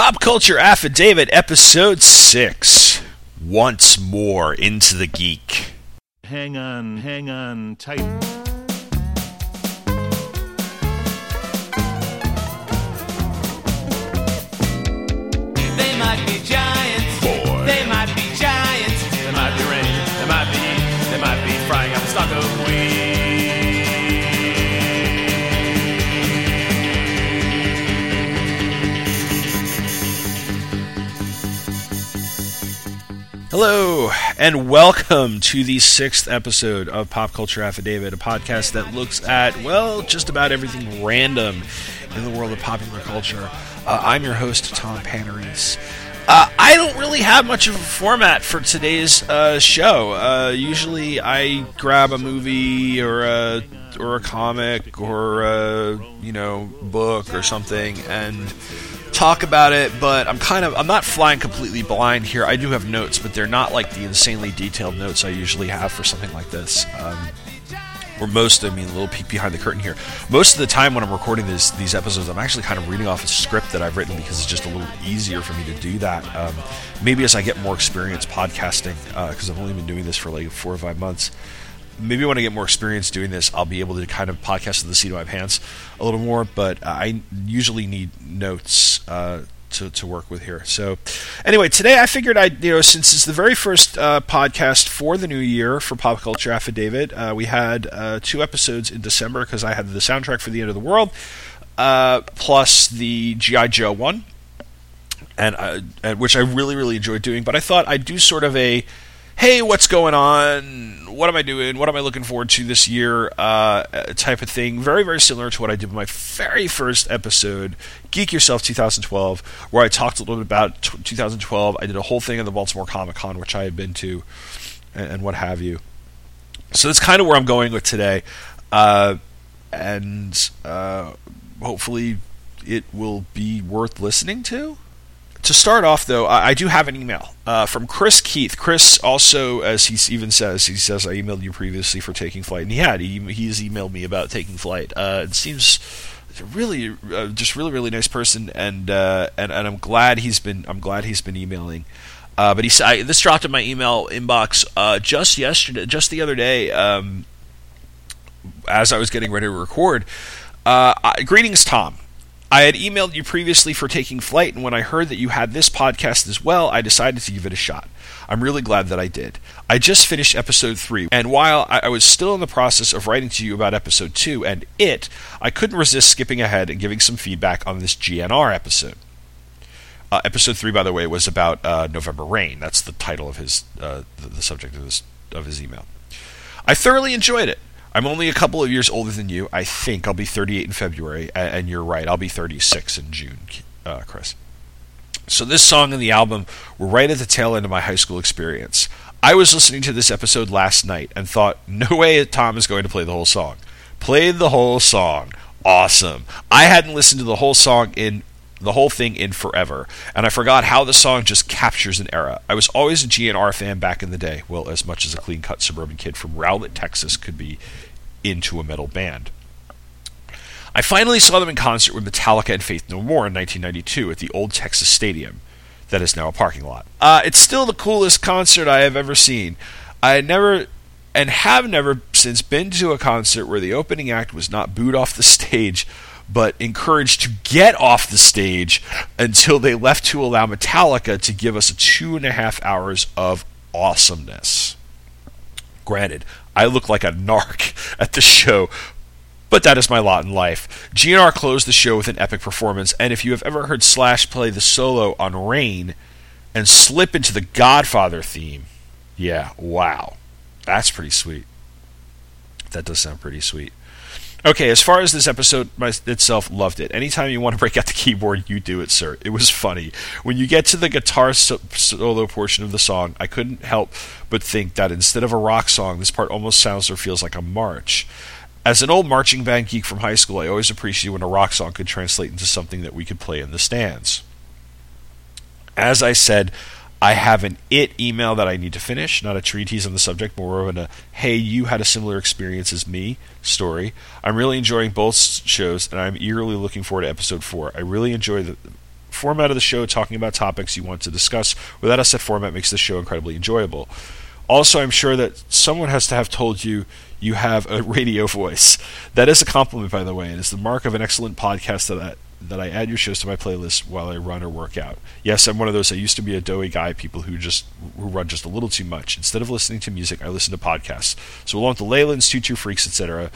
Pop Culture Affidavit, Episode 6. Once more into the geek. Hang on, hang on tight. Hello, and welcome to the sixth episode of Pop Culture Affidavit, a podcast that looks at, well, just about everything random in the world of popular culture. Uh, I'm your host, Tom Panarese. Uh, I don't really have much of a format for today's uh, show. Uh, usually, I grab a movie or a or a comic or a you know book or something and talk about it, but I'm kind of I'm not flying completely blind here. I do have notes, but they're not like the insanely detailed notes I usually have for something like this. Um, or most, I mean, a little peek behind the curtain here. Most of the time when I'm recording these these episodes, I'm actually kind of reading off a script that I've written because it's just a little easier for me to do that. Um, maybe as I get more experience podcasting, because I've only been doing this for like four or five months. Maybe when I get more experience doing this, I'll be able to kind of podcast to the seat of my pants a little more. But I usually need notes uh, to, to work with here. So, anyway, today I figured I'd, you know, since it's the very first uh, podcast for the new year for Pop Culture Affidavit, uh, we had uh, two episodes in December because I had the soundtrack for The End of the World, uh, plus the G.I. Joe one, and, uh, and which I really, really enjoyed doing. But I thought I'd do sort of a hey, what's going on? What am I doing? What am I looking forward to this year? Uh, type of thing. Very, very similar to what I did with my very first episode, Geek Yourself 2012, where I talked a little bit about t- 2012. I did a whole thing at the Baltimore Comic Con, which I had been to, and, and what have you. So that's kind of where I'm going with today. Uh, and uh, hopefully it will be worth listening to to start off, though, I, I do have an email uh, from Chris Keith. Chris also, as he even says, he says, I emailed you previously for taking flight, and he had. He, he's emailed me about taking flight. Uh, it seems really, uh, just really, really nice person, and uh, and and I'm glad he's been. I'm glad he's been emailing. Uh, but he said this dropped in my email inbox uh, just yesterday, just the other day, um, as I was getting ready to record. I, greetings, Tom. I had emailed you previously for taking flight, and when I heard that you had this podcast as well, I decided to give it a shot. I'm really glad that I did. I just finished episode 3, and while I was still in the process of writing to you about episode 2 and it, I couldn't resist skipping ahead and giving some feedback on this GNR episode. Uh, episode 3, by the way, was about uh, November Rain. That's the title of his, uh, the, the subject of his, of his email. I thoroughly enjoyed it. I'm only a couple of years older than you. I think I'll be 38 in February, and you're right. I'll be 36 in June, uh, Chris. So this song and the album were right at the tail end of my high school experience. I was listening to this episode last night and thought, no way Tom is going to play the whole song. Played the whole song. Awesome. I hadn't listened to the whole song in the whole thing in forever, and I forgot how the song just captures an era. I was always a GNR fan back in the day, well, as much as a clean cut suburban kid from Rowlett, Texas could be into a metal band. I finally saw them in concert with Metallica and Faith No More in 1992 at the old Texas Stadium, that is now a parking lot. Uh, it's still the coolest concert I have ever seen. I never and have never since been to a concert where the opening act was not booed off the stage but encouraged to get off the stage until they left to allow Metallica to give us two and a half hours of awesomeness. Granted, I look like a narc at the show, but that is my lot in life. GNR closed the show with an epic performance, and if you have ever heard Slash play the solo on Rain and slip into the Godfather theme, yeah, wow. That's pretty sweet. That does sound pretty sweet. Okay, as far as this episode itself, loved it. Anytime you want to break out the keyboard, you do it, sir. It was funny. When you get to the guitar so- solo portion of the song, I couldn't help but think that instead of a rock song, this part almost sounds or feels like a march. As an old marching band geek from high school, I always appreciated when a rock song could translate into something that we could play in the stands. As I said, I have an it email that I need to finish, not a treatise on the subject, more of a uh, hey, you had a similar experience as me story. I'm really enjoying both shows, and I'm eagerly looking forward to episode four. I really enjoy the format of the show, talking about topics you want to discuss without a set format makes the show incredibly enjoyable. Also, I'm sure that someone has to have told you you have a radio voice. That is a compliment, by the way, and is the mark of an excellent podcast that that I add your shows to my playlist while I run or work out. Yes, I'm one of those. I used to be a doughy guy, people who just who run just a little too much. Instead of listening to music, I listen to podcasts. So along with the Leylands, Two True Freaks, etc.,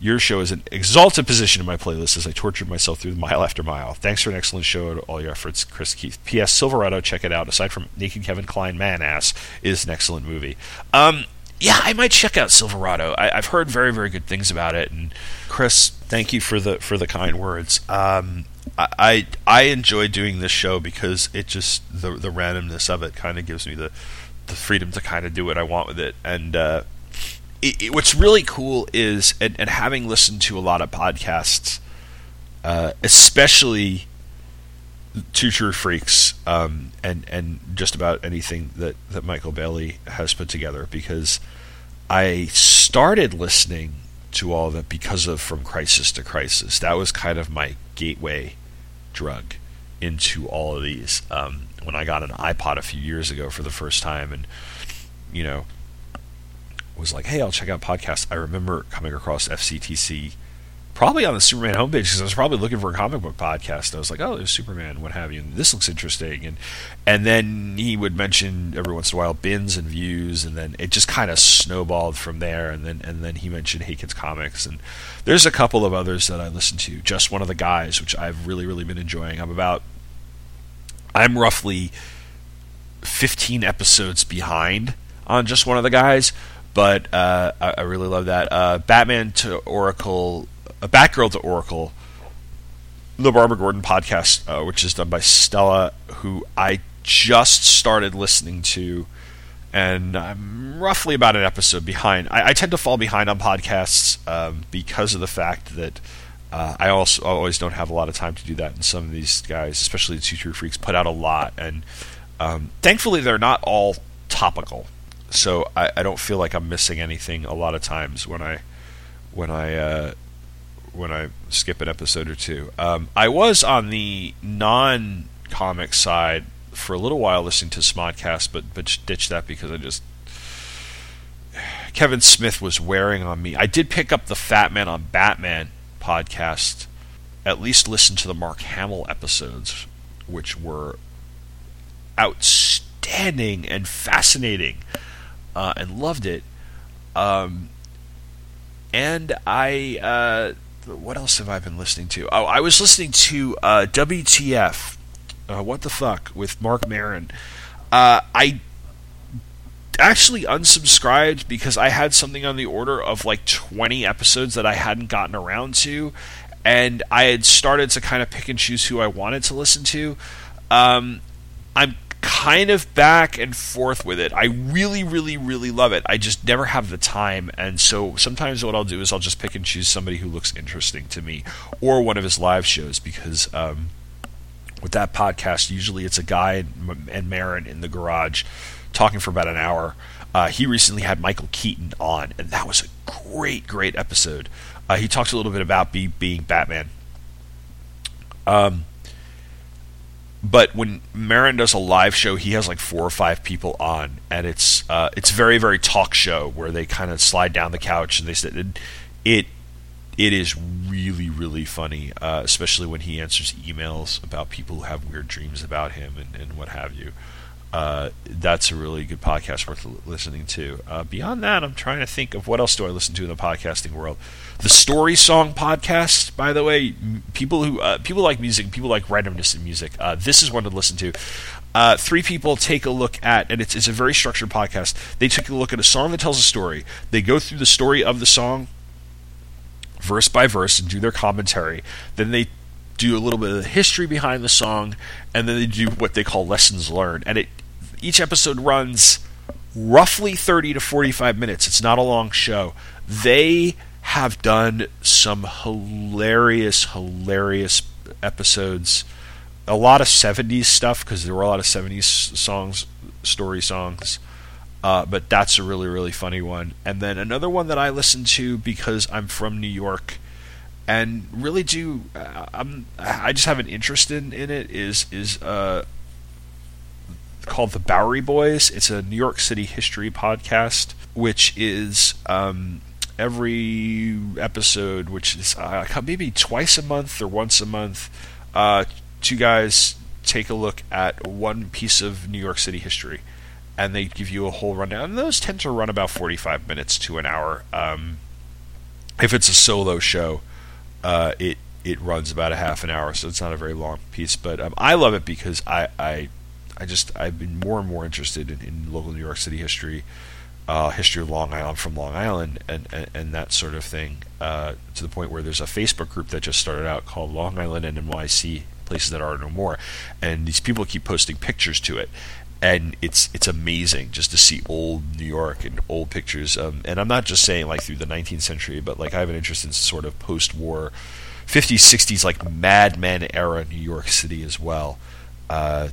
your show is an exalted position in my playlist as I tortured myself through mile after mile. Thanks for an excellent show and all your efforts, Chris Keith. P.S. Silverado, check it out. Aside from Naked Kevin Kline Man Ass, is an excellent movie. Um, yeah, I might check out Silverado. I, have heard very, very good things about it. And Chris, thank you for the for the kind words. Um, I, I I enjoy doing this show because it just the the randomness of it kind of gives me the the freedom to kind of do what I want with it. And uh, it, it, what's really cool is, and, and, having listened to a lot of podcasts, uh, especially Two True Freaks, um, and and just about anything that that Michael Bailey has put together, because I started listening to all of it because of From Crisis to Crisis. That was kind of my gateway drug into all of these. Um, when I got an iPod a few years ago for the first time, and you know, was like, hey, I'll check out podcasts. I remember coming across FCTC probably on the Superman homepage because I was probably looking for a comic book podcast. And I was like, oh, there's Superman, what have you, and this looks interesting. And and then he would mention every once in a while bins and views, and then it just kind of snowballed from there. And then and then he mentioned Kids Comics, and there's a couple of others that I listen to. Just one of the guys, which I've really really been enjoying. I'm about, I'm roughly 15 episodes behind on just one of the guys but uh, I, I, really love that. Uh, Batman to Oracle, a Batgirl to Oracle, the Barbara Gordon podcast, uh, which is done by Stella, who I just started listening to, and I'm roughly about an episode behind. I, I tend to fall behind on podcasts um, because of the fact that. Uh, I also always don't have a lot of time to do that, and some of these guys, especially the Two True Freaks, put out a lot, and um, thankfully they're not all topical so I, I don't feel like I'm missing anything a lot of times when I when I uh, when I skip an episode or two. Um, I was on the non comic side for a little while listening to Smodcast, but but ditched that because I just Kevin Smith was wearing on me. I did pick up the Fat Man on Batman podcast. At least listen to the Mark Hamill episodes, which were outstanding and fascinating uh, and loved it. Um, and I, uh, what else have I been listening to? Oh, I was listening to uh, WTF. Uh, what the fuck with Marc Maron. Uh, I actually unsubscribed because I had something on the order of like 20 episodes that I hadn't gotten around to, and I had started to kind of pick and choose who I wanted to listen to. Um, I'm kind of back and forth with it. I really, really, really love it. I just never have the time, and so sometimes what I'll do is I'll just pick and choose somebody who looks interesting to me, or one of his live shows because um, with that podcast, usually it's a guy and, Maron in the garage talking for about an hour. Uh, he recently had Michael Keaton on, and that was a great, great episode. Uh, he talks a little bit about be, being Batman. Um, but when Maron does a live show, he has like four or five people on, and it's uh, it's very very talk show where they kind of slide down the couch and they sit. It it, it is really really funny, uh, especially when he answers emails about people who have weird dreams about him and, and what have you. Uh, that's a really good podcast worth listening to. Uh, beyond that, I'm trying to think of what else do I listen to in the podcasting world. The Story Song podcast, by the way, people who uh, people like music, people like randomness in music. Uh, this is one to listen to. Uh, three people take a look at, and it's, it's a very structured podcast. They take a look at a song that tells a story. They go through the story of the song, verse by verse, and do their commentary. Then they do a little bit of the history behind the song, and then they do what they call lessons learned. And it each episode runs roughly 30 to 45 minutes. It's not a long show. They have done some hilarious, hilarious episodes. A lot of 70s stuff because there were a lot of 70s songs, story songs. Uh, but that's a really, really funny one. And then another one that I listen to because I'm from New York and really do. Uh, I just have an interest in, in it. Is is uh, called the Bowery Boys. It's a New York City history podcast, which is um, every episode, which is uh, maybe twice a month or once a month. Uh, two guys take a look at one piece of New York City history, and they give you a whole rundown. And those tend to run about 45 minutes to an hour. Um, if it's a solo show, uh, it it runs about a half an hour, so it's not a very long piece. But um, I love it because I, I I just I've been more and more interested in, in local New York City history, uh, history of Long Island from Long Island, and and, and that sort of thing. Uh, to the point where there's a Facebook group that just started out called Long Island and NYC places that are no more, and these people keep posting pictures to it. And it's it's amazing just to see old New York and old pictures. Um, and I'm not just saying like through the 19th century, but like I have an interest in sort of post-war 50s, 60s, like Mad Men era New York City as well. Uh,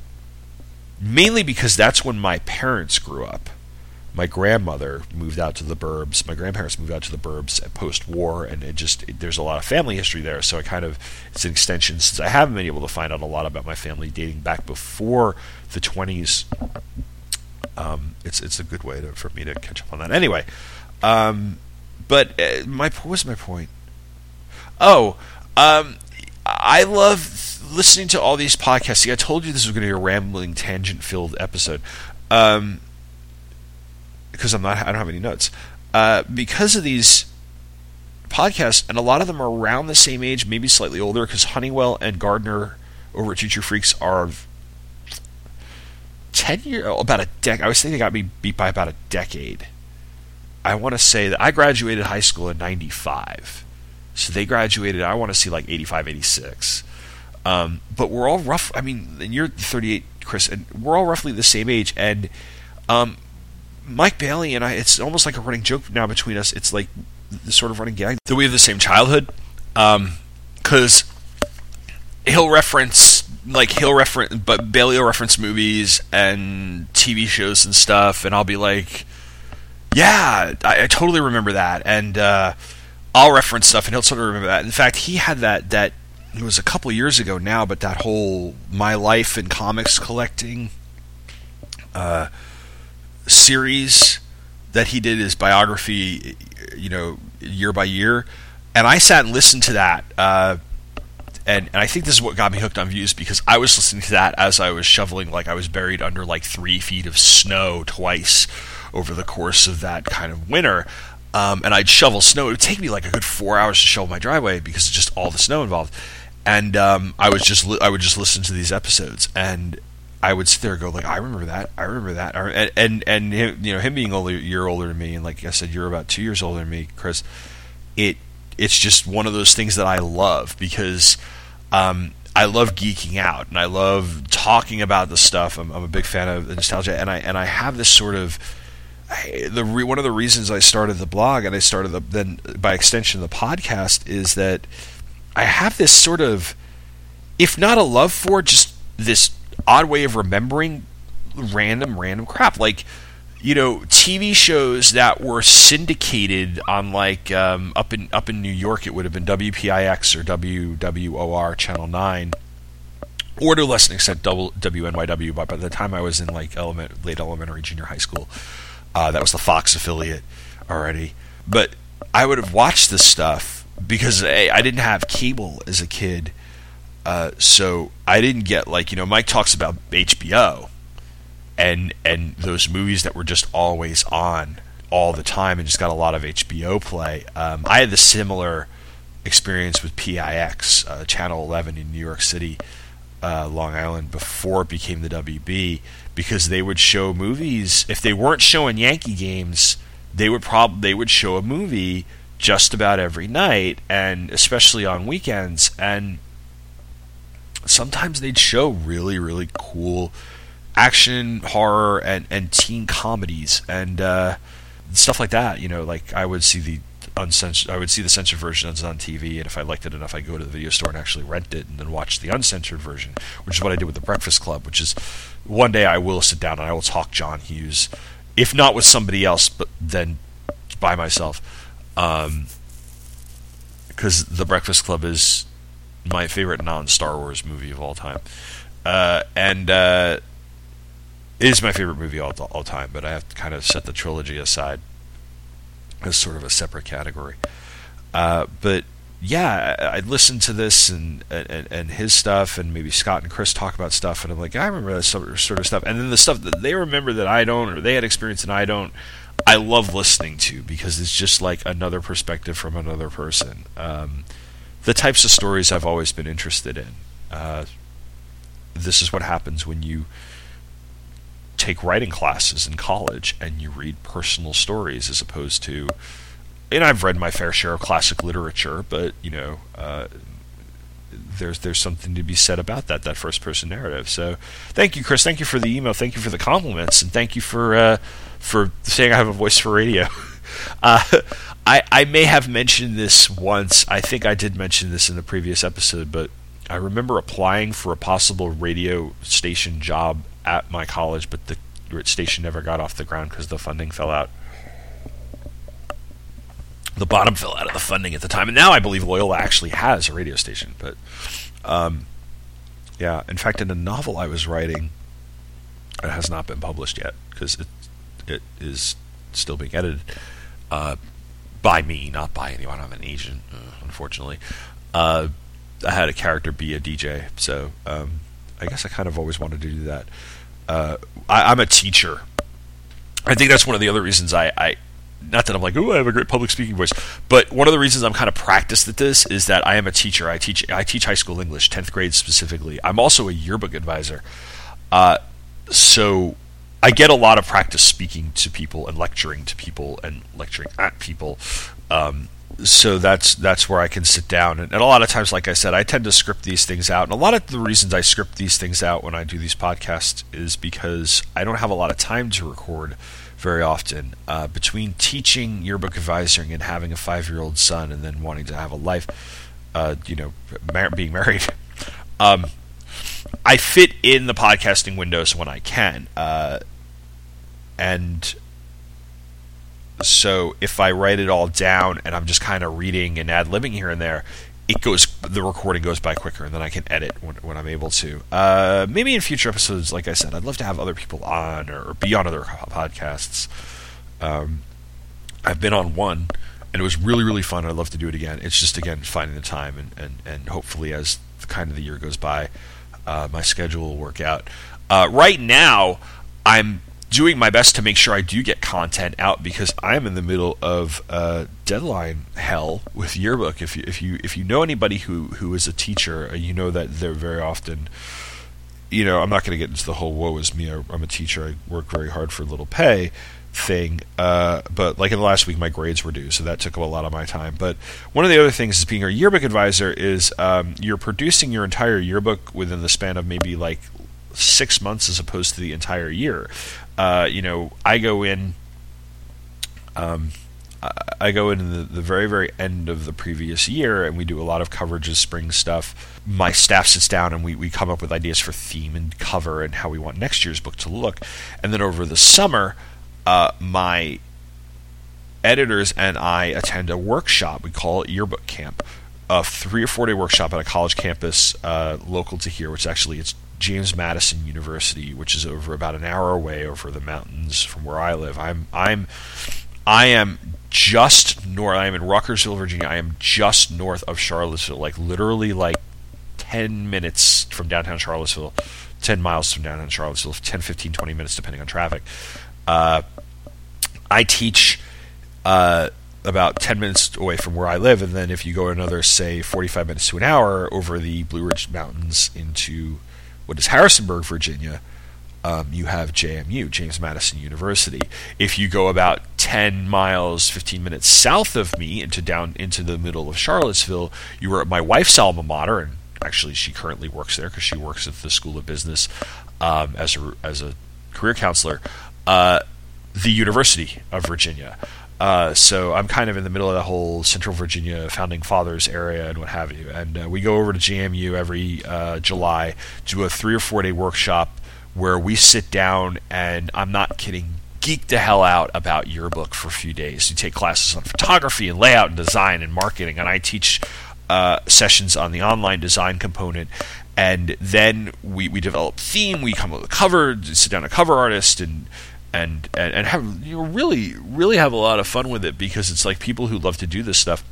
mainly because that's when my parents grew up. My grandmother moved out to the burbs. My grandparents moved out to the burbs post-war, and it just it, there's a lot of family history there. So I kind of it's an extension since I haven't been able to find out a lot about my family dating back before the 20s. Um, it's it's a good way to, for me to catch up on that. Anyway, um, but uh, my what was my point? Oh, um, I love listening to all these podcasts. See, I told you this was going to be a rambling, tangent-filled episode, um, because I'm not. I don't have any notes. Uh, because of these podcasts, and a lot of them are around the same age, maybe slightly older. Because Honeywell and Gardner over at Two True Freaks are ten year, oh, about a decade. I was thinking they got me beat by about a decade. I want to say that I graduated high school in '95. So they graduated, I want to see like 85, 86. Um, but we're all rough. I mean, and you're 38, Chris, and we're all roughly the same age. And um, Mike Bailey and I, it's almost like a running joke now between us. It's like the sort of running gag that we have the same childhood. Because um, he'll reference, like, he'll reference, but Bailey will reference movies and TV shows and stuff. And I'll be like, yeah, I, I totally remember that. And, uh, I'll reference stuff, and he'll sort of remember that. In fact, he had that that it was a couple years ago now, but that whole my life in comics collecting uh, series that he did his biography, you know, year by year, and I sat and listened to that. Uh, and, and I think this is what got me hooked on views because I was listening to that as I was shoveling, like I was buried under like three feet of snow twice over the course of that kind of winter. Um, and I'd shovel snow. It would take me like a good four hours to shovel my driveway because of just all the snow involved. And um, I was just li- I would just listen to these episodes, and I would sit there and go like, I remember that, I remember that, and and, and him, you know him being only a year older than me, and like I said, you're about two years older than me, Chris. It it's just one of those things that I love because um, I love geeking out and I love talking about the stuff. I'm, I'm a big fan of nostalgia, and I and I have this sort of the re, one of the reasons I started the blog and I started the then by extension the podcast is that I have this sort of if not a love for just this odd way of remembering random random crap like you know TV shows that were syndicated on like um, up in up in New York it would have been WPIX or WWOR channel 9 or to a lesser extent WNYW but by the time I was in like element, late elementary junior high school uh, that was the Fox affiliate already. But I would have watched this stuff because I didn't have cable as a kid. Uh, so I didn't get like you know Mike talks about HBO and and those movies that were just always on all the time and just got a lot of HBO play. Um, I had the similar experience with PIX, uh, Channel 11 in New York City, uh, Long Island, before it became the WB because they would show movies if they weren't showing Yankee games, they would prob they would show a movie just about every night and especially on weekends and sometimes they'd show really really cool action horror and and teen comedies and uh, stuff like that you know like I would see the uncensored I would see the censored version on TV and if I liked it enough I'd go to the video store and actually rent it and then watch the uncensored version which is what I did with the Breakfast Club which is one day I will sit down and I will talk John Hughes, if not with somebody else, but then by myself, because because The Breakfast Club is my favorite non-Star Wars movie of all time, uh, and uh, it is my favorite movie all all time. But I have to kind of set the trilogy aside as sort of a separate category. Uh, but yeah, I, I listened to this and, and and his stuff, and maybe Scott and Chris talk about stuff, and I'm like, I remember that sort of stuff, and then the stuff that they remember that I don't, or they had experience and I don't. I love listening to because it's just like another perspective from another person. Um, the types of stories I've always been interested in. Uh, this is what happens when you take writing classes in college and you read personal stories as opposed to and I've read my fair share of classic literature, but you know, uh, there's there's something to be said about that that first person narrative. So, thank you, Chris. Thank you for the email. Thank you for the compliments, and thank you for uh, for saying I have a voice for radio. uh, I I may have mentioned this once. I think I did mention this in the previous episode, but I remember applying for a possible radio station job at my college, but the station never got off the ground because the funding fell out the bottom fell out of the funding at the time, and now I believe Loyola actually has a radio station. But um, yeah, in fact, in a novel I was writing, it has not been published yet because it is still being edited uh, by me, not by anyone. I'm an agent, uh, unfortunately. Uh, I had a character be a DJ, so um, I guess I kind of always wanted to do that. Uh, I, am a teacher. I think that's one of the other reasons I, I not that I'm like, oh, I have a great public speaking voice, but one of the reasons I'm kind of practiced at this is that I am a teacher. I teach I teach high school English, tenth grade specifically. I'm also a yearbook advisor, uh, so I get a lot of practice speaking to people and lecturing to people and lecturing at people. Um, so that's that's where I can sit down and, and, a lot of times, like I said, I tend to script these things out. And a lot of the reasons I script these things out when I do these podcasts is because I don't have a lot of time to record very often. Uh, between teaching yearbook advising and having a five year old son and then wanting to have a life, uh, you know, mar- being married, um, I fit in the podcasting windows when I can. Uh, and so if I write it all down and I'm just kind of reading and ad libbing here and there, it goes the recording goes by quicker and then I can edit when, when I'm able to. Uh, maybe in future episodes, like I said, I'd love to have other people on or, be on other podcasts. Um, I've been on one and it was really really fun. I'd love to do it again. It's just again finding the time and and, and hopefully as the kind of the year goes by, uh, my schedule will work out. Uh, right now, I'm doing my best to make sure I do get content out because I'm in the middle of uh, deadline hell with yearbook. If you if you if you know anybody who who is a teacher, uh, you know that they're very often. You know, I'm not going to get into the whole "woe is me." I'm a teacher. I work very hard for little pay thing. Uh, but like in the last week, my grades were due, so that took up a lot of my time. But one of the other things is being a yearbook advisor is um, you're producing your entire yearbook within the span of maybe like six months as opposed to the entire year uh, you know, I go in. Um, I go in the, the very, very end of the previous year, and we do a lot of coverage of spring stuff. My staff sits down, and we, we come up with ideas for theme and cover and how we want next year's book to look. And then over the summer, uh, my editors and I attend a workshop. We call it Yearbook Camp, a three or four day workshop at a college campus uh, local to here, which actually it's James Madison University, which is over about an hour away over the mountains from where I live. I'm I'm I am just north. I am in Ruckersville, Virginia. I am just north of Charlottesville, like literally like 10 minutes from downtown Charlottesville, 10 miles from downtown Charlottesville, 10, 15, 20 minutes depending on traffic. Uh, I teach uh, about 10 minutes away from where I live, and then if you go another, say, 45 minutes to an hour over the Blue Ridge Mountains into what is Harrisonburg, Virginia, um, you have JMU, James Madison University. If you go about 10 miles, 15 minutes south of me into down into the middle of Charlottesville, you are at my wife's alma mater, and actually she currently works there because she works at the School of Business um, as a as a career counselor. Uh, the University of Virginia. Uh, so I'm kind of in the middle of the whole Central Virginia founding fathers area and what have you. And uh, we go over to JMU every uh, July, do a three or four day workshop where we sit down and I'm not kidding, geek the hell out about your book for a few days. You take classes on photography and layout and design and marketing, and I teach uh, sessions on the online design component. And then we, we develop theme. We come up with a cover, sit down a cover artist, and and and, and have you know, really really have a lot of fun with it because it's like people who love to do this stuff.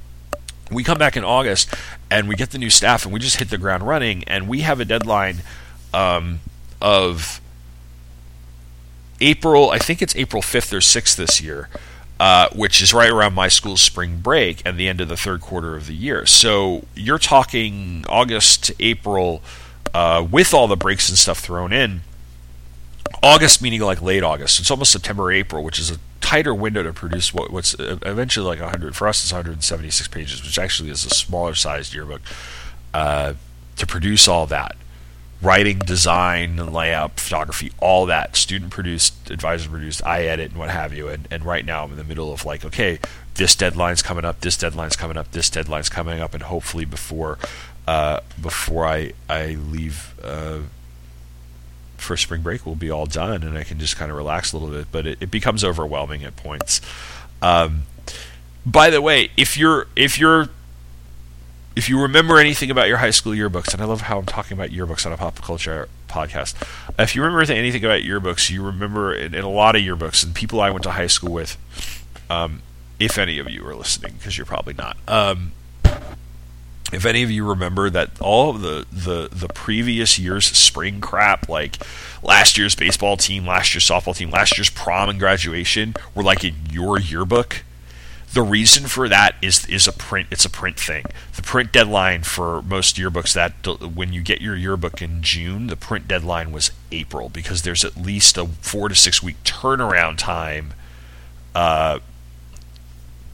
We come back in August and we get the new staff and we just hit the ground running and we have a deadline um, of April I think it's April 5th or 6th this year uh, which is right around my school's spring break and the end of the third quarter of the year. So you're talking August to April uh, with all the breaks and stuff thrown in August meaning like late August. It's almost September April which is a tighter window to produce what, what's eventually like 100 for us it's 176 pages which actually is a smaller sized yearbook uh, to produce all that. Writing design layout photography all that. Student produced advisor produced i edit and what have you. And, and right now i'm in the middle of like okay this deadline's coming up this deadline's coming up this deadline's coming up. And hopefully before uh, before i i leave uh, for spring break will be all done and I can just kind of relax a little bit, but it, it becomes overwhelming at points. Um, by the way, if you're if you're if you remember anything about your high school yearbooks, and I love how I'm talking about yearbooks on a pop culture podcast. If you remember anything about yearbooks, you remember in, in a lot of yearbooks and people I went to high school with. Um, if any of you are listening, because you're probably not. Um, if any of you remember that all of the, the, the previous year's spring crap, like last year's baseball team, last year's softball team, last year's prom and graduation, were like in your yearbook. The reason for that is is a print. It's a print thing. The print deadline for most yearbooks that when you get your yearbook in June, the print deadline was April because there's at least a four to six week turnaround time uh,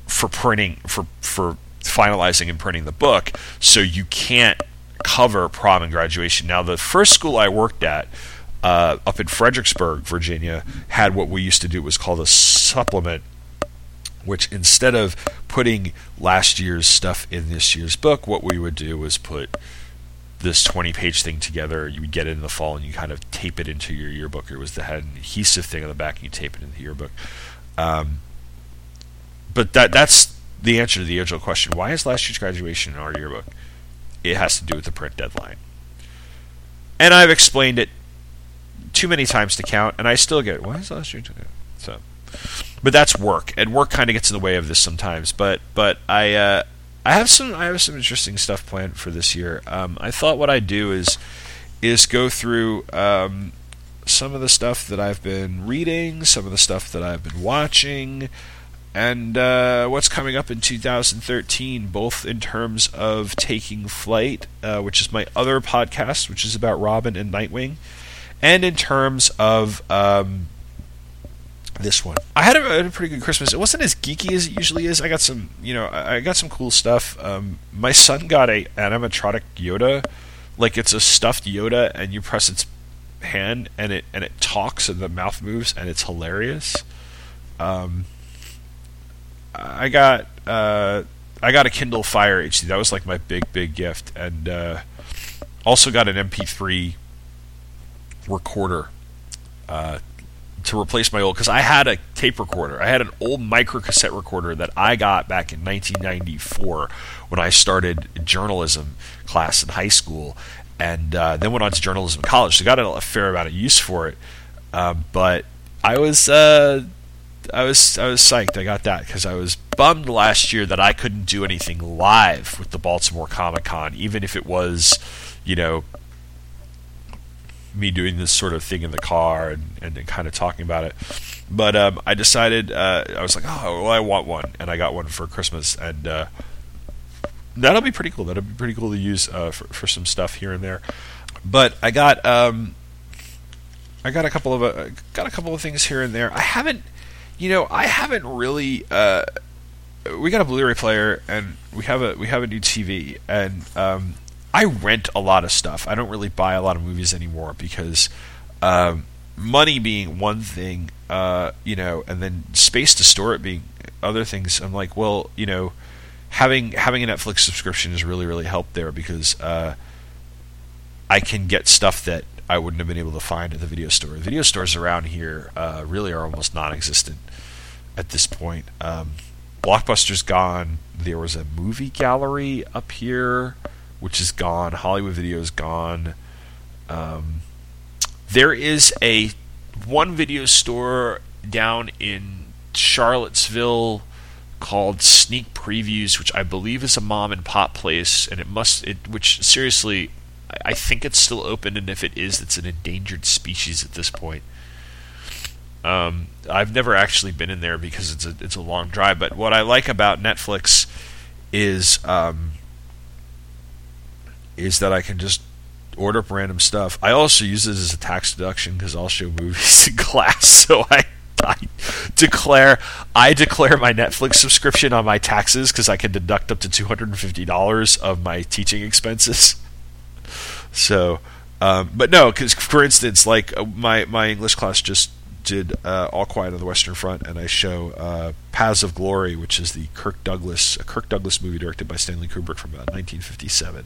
for printing for for finalizing and printing the book, so you can't cover prom and graduation. Now, the first school I worked at, uh, up in Fredericksburg, Virginia, had what we used to do was called a supplement, which instead of putting last year's stuff in this year's book, what we would do was put this 20 page thing together. You would get it in the fall and you kind of tape it into your yearbook. It was the had an adhesive thing on the back and you tape it into the yearbook. Um, but that that's the answer to the original question why is last year's graduation in our yearbook? It has to do with the print deadline. And I've explained it too many times to count, and I still get why is last year? So, but that's work, and work kind of gets in the way of this sometimes. But but I uh, I have some I have some interesting stuff planned for this year. Um, I thought what I'd do is is go through um, some of the stuff that I've been reading, some of the stuff that I've been watching and uh, what's coming up in 2013, both in terms of Taking Flight, uh, which is my other podcast, which is about Robin and Nightwing, and in terms of um, this one. I had a, had a, pretty good Christmas. It wasn't as geeky as it usually is. I got some, you know, I got some cool stuff. Um, my son got a animatronic Yoda, like it's a stuffed Yoda, and you press its hand and it and it talks and the mouth moves and it's hilarious. Um, I got uh, I got a Kindle Fire HD. That was like my big big gift, and uh, also got an MP3 recorder uh, to replace my old because I had a tape recorder. I had an old micro cassette recorder that I got back in 1994 when I started journalism class in high school, and uh, then went on to journalism college. So got a, fair amount of use for it, uh, but I was uh, I was I was psyched. I got that because I was bummed last year that I couldn't do anything live with the Baltimore Comic Con, even if it was, you know, me doing this sort of thing in the car and, and, and kind of talking about it. But um, I decided uh, I was like, oh, well, I want one, and I got one for Christmas, and uh, that'll be pretty cool. That'll be pretty cool to use uh, for for some stuff here and there. But I got um, I got a couple of uh, got a couple of things here and there. I haven't you know, I haven't really. Uh, we got a Blu-ray player and we have a we have a new TV and um, I rent a lot of stuff. I don't really buy a lot of movies anymore because um, money being one thing, uh, you know, and then space to store it being other things. I'm like, well, you know, having having a Netflix subscription has really really helped there because uh, I can get stuff that I wouldn't have been able to find at the video store. Video stores around here uh, really are almost non-existent at this point. Um, Blockbuster's gone. There was a movie gallery up here, which is gone. Hollywood Video's gone. Um, there is a one video store down in Charlottesville called Sneak Previews, which I believe is a mom and pop place, and it must, it, which seriously, I- think it's still open, and if it is, it's an endangered species at this point. Um, I've never actually been in there because it's a it's a long drive. But what I like about Netflix is um, is that I can just order up random stuff. I also use it as a tax deduction because I'll show movies in class. So I, I declare I declare my Netflix subscription on my taxes because I can deduct up to two hundred and fifty dollars of my teaching expenses. So, um, but no, because for instance, like uh, my my English class just did uh, All Quiet on the Western Front, and I show uh, Paths of Glory, which is the Kirk Douglas Kirk Douglas movie directed by Stanley Kubrick from about 1957.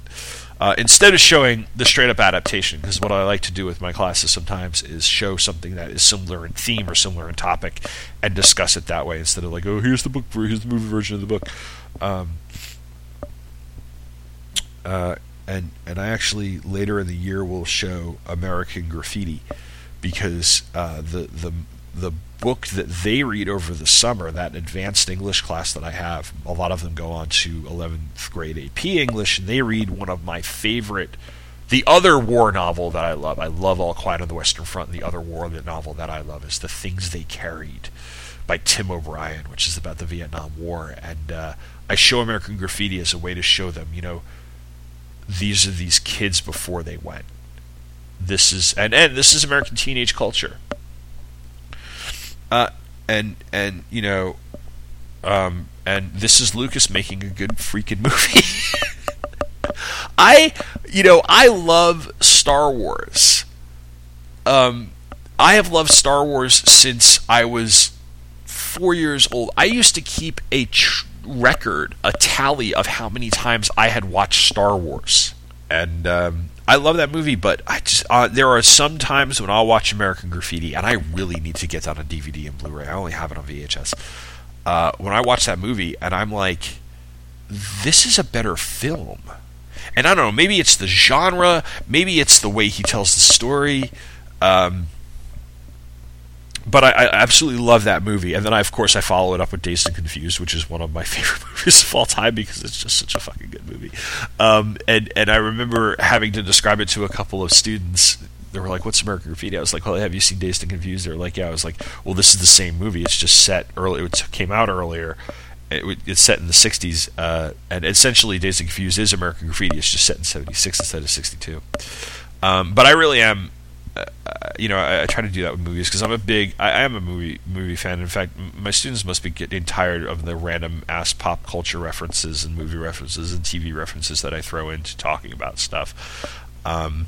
Uh, instead of showing the straight up adaptation, because what I like to do with my classes sometimes is show something that is similar in theme or similar in topic, and discuss it that way instead of like, oh, here's the book, here's the movie version of the book. Um, uh, and and I actually later in the year will show American Graffiti because uh, the the the book that they read over the summer, that advanced English class that I have, a lot of them go on to 11th grade AP English, and they read one of my favorite, the other war novel that I love. I love All Quiet on the Western Front. And the other war novel that I love is The Things They Carried by Tim O'Brien, which is about the Vietnam War. And uh, I show American Graffiti as a way to show them, you know, these are these kids before they went. This is and and this is American teenage culture. Uh, and and you know, um, and this is Lucas making a good freaking movie. I, you know, I love Star Wars. Um, I have loved Star Wars since I was four years old. I used to keep a tr- record, a tally of how many times I had watched Star Wars, and um, I love that movie. But I just uh, there are some times when I'll watch American Graffiti, and I really need to get that on DVD and Blu-ray. I only have it on VHS. Uh, when I watch that movie, and I'm like, this is a better film. And I don't know, maybe it's the genre, maybe it's the way he tells the story. Um, but I, I, absolutely love that movie. And then, I, of course, I follow it up with Dazed and Confused, which is one of my favorite movies of all time because it's just such a fucking good movie. Um, and and I remember having to describe it to a couple of students. They were like, "What's American Graffiti?" I was like, "Well, have you seen Dazed and Confused?" They were like, "Yeah." I was like, "Well, this is the same movie. It's just set early. It came out earlier." It, it's set in the 60s, uh, and essentially Dazed and Confused is American Graffiti. It's just set in 76 instead of 62. Um, but I really am you know, I, I, try to do that with movies because I'm a big, I, I, am a movie movie fan. In fact, my students must be getting tired of the random ass pop culture references and movie references and TV references that I throw into talking about stuff. Um,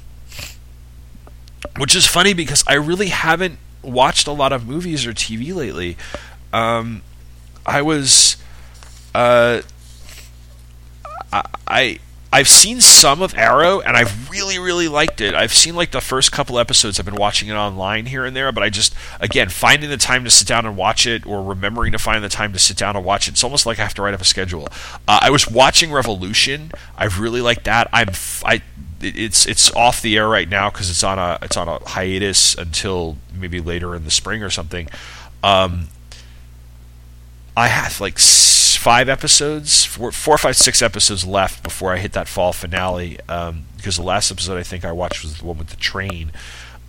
which is funny because I really haven't watched a lot of movies or TV lately. Um, I was, uh, I. I I've seen some of Arrow and I've really really liked it. I've seen like the first couple episodes. I've been watching it online here and there, but I just again finding the time to sit down and watch it or remembering to find the time to sit down and watch it. It's almost like I have to write up a schedule. Uh, I was watching Revolution. I've really liked that. I'm I it's it's off the air right now because it's on a it's on a hiatus until maybe later in the spring or something. Um, I have like five episodes, four, four, five, six episodes left before I hit that fall finale. Um, because the last episode I think I watched was the one with the train,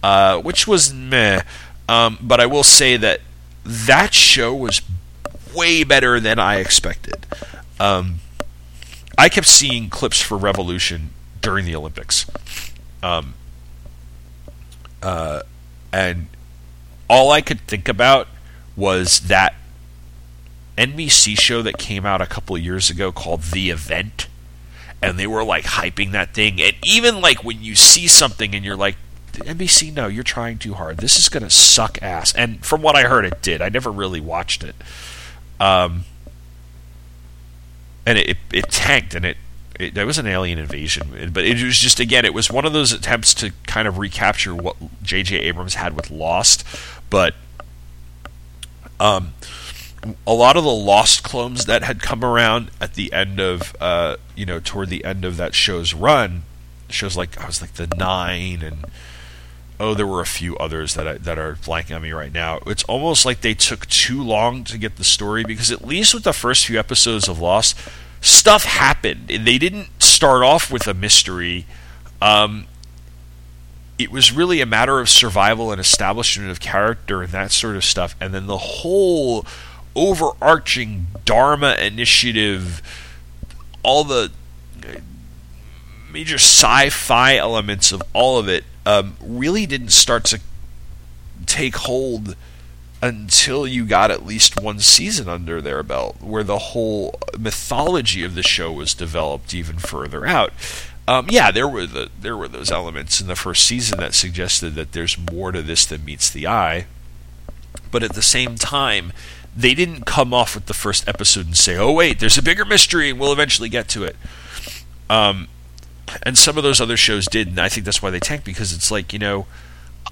uh, which was meh. Um, but I will say that that show was way better than I expected. Um, I kept seeing clips for Revolution during the Olympics, um, uh, and all I could think about was that NBC show that came out a couple years ago called The Event, and they were like hyping that thing. And even like when you see something and you're like, NBC, no, you're trying too hard. This is going to suck ass. And from what I heard, it did. I never really watched it. Um, and it, it, it tanked, and it It, that was an alien invasion, but it was just again, it was one of those attempts to kind of recapture what J.J. Abrams had with Lost, but um, a lot of the Lost clones that had come around at the end of, uh, you know, toward the end of that show's run, shows like I was like the Nine and oh, there were a few others that I, that are blanking on me right now. It's almost like they took too long to get the story because at least with the first few episodes of Lost, stuff happened and they didn't start off with a mystery. Um, it was really a matter of survival and establishment of character and that sort of stuff, and then the whole overarching Dharma initiative, all the major sci-fi elements of all of it um, really didn't start to take hold until you got at least one season under their belt, where the whole mythology of the show was developed even further out. Um, yeah, there were the there were those elements in the first season that suggested that there's more to this than meets the eye, but at the same time, they didn't come off with the first episode and say, "Oh wait, there's a bigger mystery, and we'll eventually get to it." Um, and some of those other shows did, and I think that's why they tanked because it's like you know,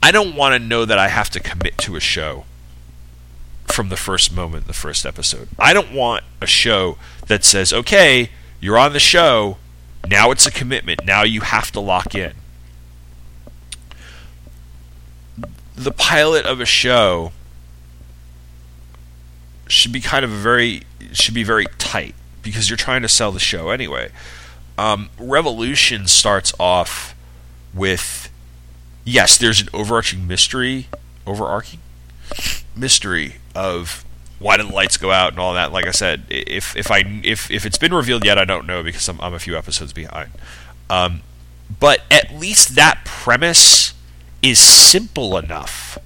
I don't want to know that I have to commit to a show from the first moment, the first episode. I don't want a show that says, "Okay, you're on the show, now it's a commitment. Now you have to lock in." The pilot of a show should be kind of a very should be very tight because you're trying to sell the show anyway. Um, Revolution starts off with yes, there's an overarching mystery, overarching mystery of why did the lights go out and all that. Like I said, if if I if if it's been revealed yet, I don't know because I'm, I'm a few episodes behind. Um, but at least that premise is simple enough,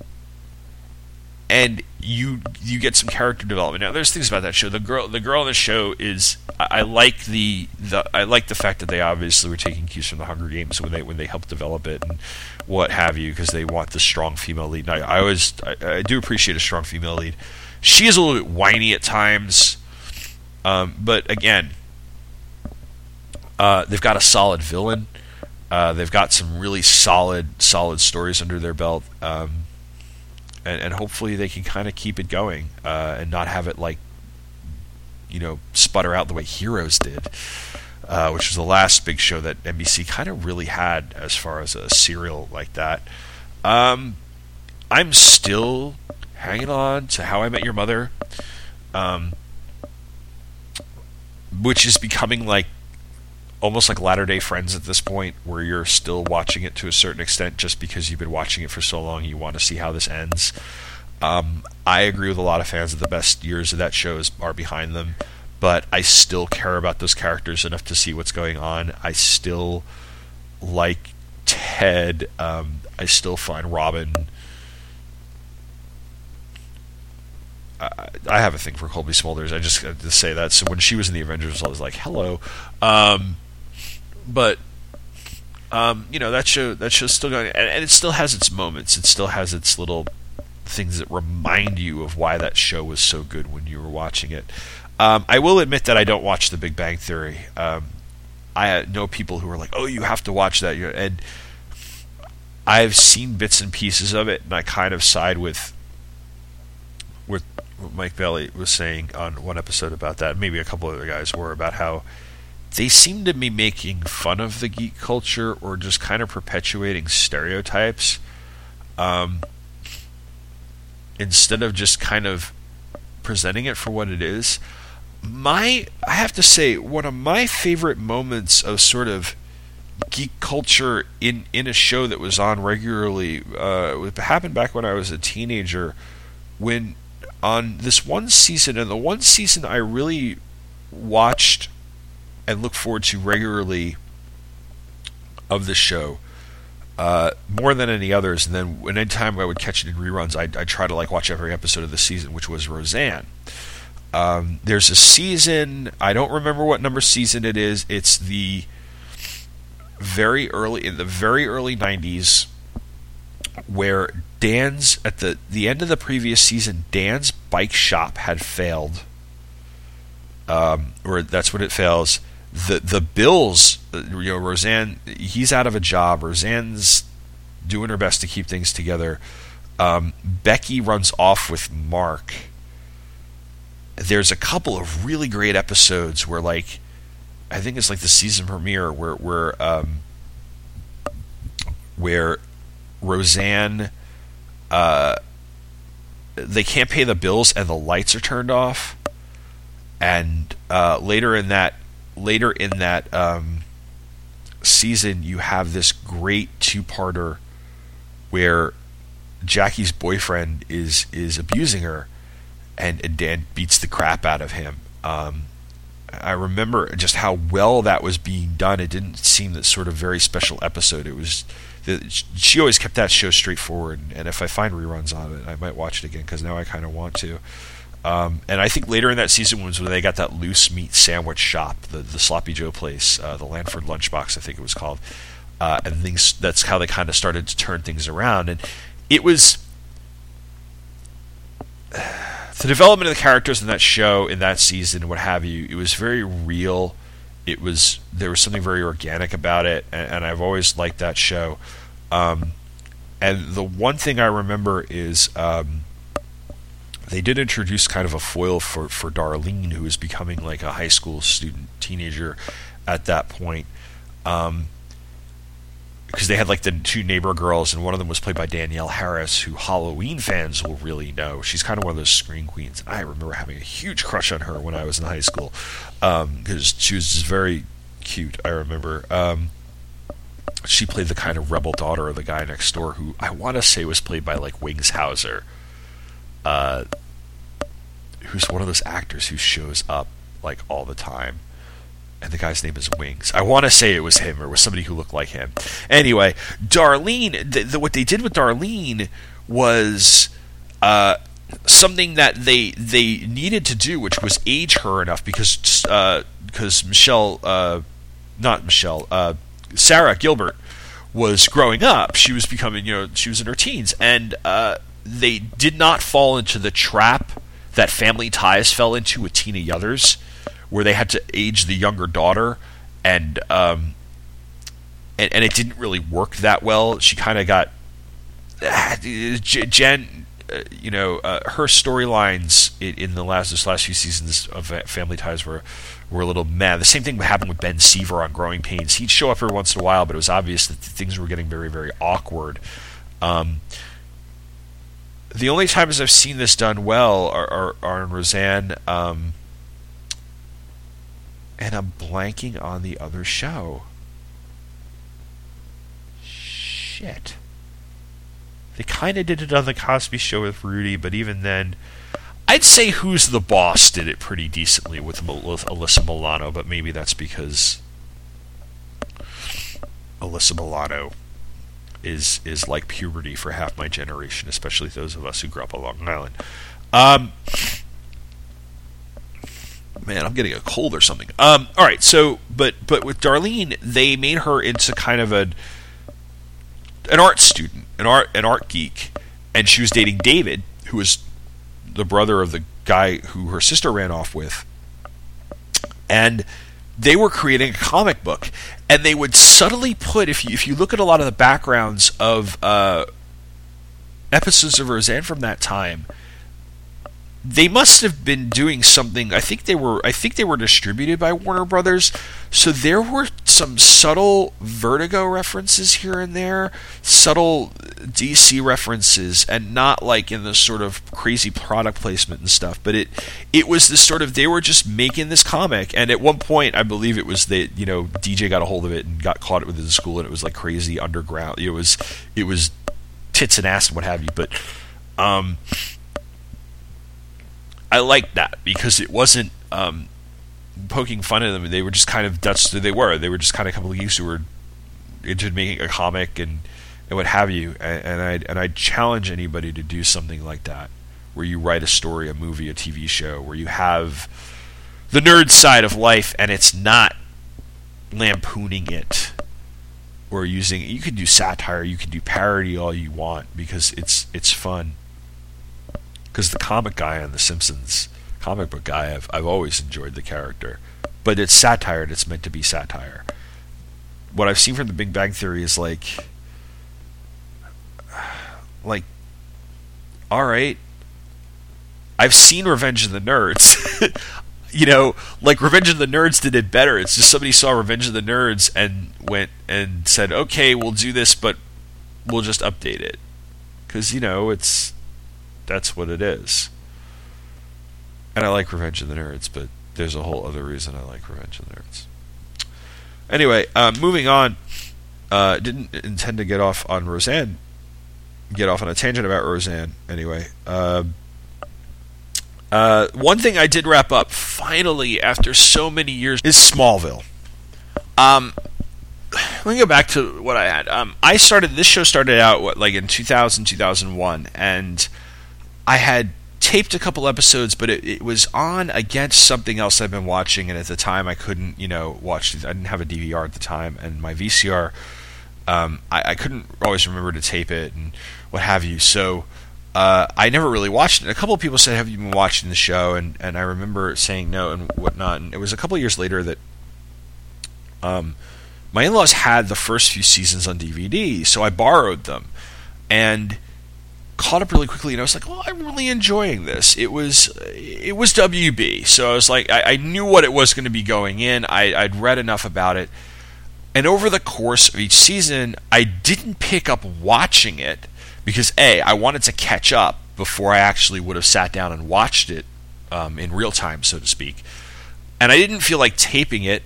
and you you get some character development. Now, there's things about that show. The girl the girl in the show is I, I like the the I like the fact that they obviously were taking cues from the Hunger Games when they when they helped develop it and what have you because they want the strong female lead. And I, I always I, I do appreciate a strong female lead. She is a little bit whiny at times, um, but again, uh, they've got a solid villain. Uh, they've got some really solid solid stories under their belt. Um, and, and hopefully they can kind of keep it going uh, and not have it like you know sputter out the way Heroes did, uh, which was the last big show that NBC kind of really had as far as a serial like that. Um, I'm still hanging on to How I Met Your Mother, um, which is becoming like almost like Latter Day Friends at this point, where you're still watching it to a certain extent just because you've been watching it for so long. You want to see how this ends. Um, I agree with a lot of fans that the best years of that show is, are behind them, but I still care about those characters enough to see what's going on. I still like Ted. Um, I still find Robin. I, have a thing for Cobie Smulders. I just got to say that. So when she was in the Avengers, I was like, "Hello," um, but um, you know that show that show's still going, and, and, it still has its moments. It still has its little things that remind you of why that show was so good when you were watching it. Um, I will admit that I don't watch The Big Bang Theory. Um, I know people who are like, "Oh, you have to watch that," and I've seen bits and pieces of it, and I kind of side with with what Mike Bailey was saying on one episode about that. Maybe a couple other guys were about how they seem to be making fun of the geek culture or just kind of perpetuating stereotypes um, instead of just kind of presenting it for what it is. My, I have to say, one of my favorite moments of sort of geek culture in in a show that was on regularly uh, it happened back when I was a teenager when on this one season and the one season I really watched and look forward to regularly of the show uh, more than any others. And then anytime I would catch it in reruns, I'd, I'd, try to like watch every episode of the season, which was Roseanne. Um, there's a season I don't remember what number season it is. It's the very early in the very early 90s where Dan's at the the end of the previous season Dan's bike shop had failed um, or that's when it fails the the bills uh, you know roseanne he's out of a job. Roseanne's doing her best to keep things together. Um, becky runs off with mark. There's a couple of really great episodes where like i think it's like the season premiere where where um, where roseanne uh, they can't pay the bills and the lights are turned off. And uh, later in that later in that um, season, you have this great two-parter where Jackie's boyfriend is is abusing her, and, and Dan beats the crap out of him. Um, I remember just how well that was being done. It didn't seem that sort of very special episode. It was she always kept that show straightforward. And if I find reruns on it, I might watch it again because now I kind of want to. Um, and I think later in that season was when they got that loose meat sandwich shop, the, the Sloppy Joe place, uh, the Lanford Lunchbox, I think it was called. Uh, and things that's how they kind of started to turn things around. And it was the development of the characters in that show, in that season, what have you. It was very real. It was there was something very organic about it, and, and I've always liked that show. Um, and the one thing I remember is. Um, they did introduce kind of a foil for, for Darlene, who was becoming like a high school student, teenager at that point. Um, because they had like the two neighbor girls, and one of them was played by Danielle Harris, who Halloween fans will really know. She's kind of one of those screen queens. I remember having a huge crush on her when I was in high school because um, she was just very cute. I remember. Um, she played the kind of rebel daughter of the guy next door, who I want to say was played by like Wings Hauser uh, who's one of those actors who shows up like all the time. And the guy's name is Wings. I want to say it was him or was somebody who looked like him. Anyway, Darlene, what they did with Darlene was uh, something that they they needed to do, which was age her enough because because uh, Michelle, uh, not Michelle, uh, Sara Gilbert was growing up. She was becoming, you know, she was in her teens, and uh, they did not fall into the trap that Family Ties fell into with Tina Yothers, where they had to age the younger daughter, and um, and, and it didn't really work that well. She kind of got uh, Jen, uh, you know, uh, her storylines in, in, the last this last few seasons of Family Ties were were a little mad. The same thing happened with Ben Seaver on Growing Pains. He'd show up every once in a while, but it was obvious that things were getting very very awkward. Um, the only times I've seen this done well are, are, are in Roseanne, um, and I'm blanking on the other show. Shit. They kind of did it on the Cosby Show with Rudy, but even then, I'd say Who's the Boss did it pretty decently with, with Alyssa Milano, but maybe that's because Alyssa Milano is is like puberty for half my generation, especially those of us who grew up on Long Island. Um, man, I'm getting a cold or something. Um, all right, so but but with Darlene, they made her into kind of a an art student, an art an art geek, and she was dating David, who was the brother of the guy who her sister ran off with, and they were creating a comic book, and they would subtly put if you if you look at a lot of the backgrounds of uh, episodes of Roseanne from that time, they must have been doing something. I think they were. I think they were distributed by Warner Brothers. So there were some subtle Vertigo references here and there, subtle DC references, and not like in the sort of crazy product placement and stuff. But it it was this sort of they were just making this comic, and at one point I believe it was that you know DJ got a hold of it and got caught within the school, and it was like crazy underground. It was it was tits and ass and what have you, but. Um, I liked that because it wasn't um, poking fun at them. They were just kind of that's they were. They were just kind of a couple of geeks who were into making a comic and and what have you. And, and I and I challenge anybody to do something like that, where you write a story, a movie, a TV show, where you have the nerd side of life, and it's not lampooning it or using. You can do satire, you can do parody all you want because it's it's fun because the comic guy on The Simpsons, comic book guy, I've I've always enjoyed the character. but it's satire and it's meant to be satire. What I've seen from The Big Bang Theory is like, like, all right. I've seen Revenge of the Nerds. you know, like Revenge of the Nerds did it better. It's just somebody saw Revenge of the Nerds and went and said, "Okay, we'll do this, but we'll just update it." Cuz you know, it's that's what it is. And I like Revenge of the Nerds, but there's a whole other reason I like Revenge of the Nerds. Anyway, uh, moving on. Uh, didn't intend to get off on Roseanne. Get off on a tangent about Roseanne. Anyway, uh, uh, one thing I did wrap up finally after so many years is Smallville. Um, let me go back to what I had. Um, I started this show started out what, like in 2000 2001, and I had taped a couple episodes, but it, it was on against something else I've been watching, and at the time I couldn't, you know, watch. I didn't have a DVR at the time, and my VCR, um, I, I couldn't always remember to tape it and what have you. So uh, I never really watched it. A couple of people said, "Have you been watching the show?" And and I remember saying no and whatnot. And it was a couple years later that um, my in-laws had the first few seasons on DVD, so I borrowed them and caught up really quickly. And I was like, "Well, I'm really enjoying this." It was it was WB, so I was like, I, I knew what it was going to be going in. I, I'd read enough about it. And over the course of each season, I didn't pick up watching it because a I wanted to catch up before I actually would have sat down and watched it um, in real time, so to speak, and I didn't feel like taping it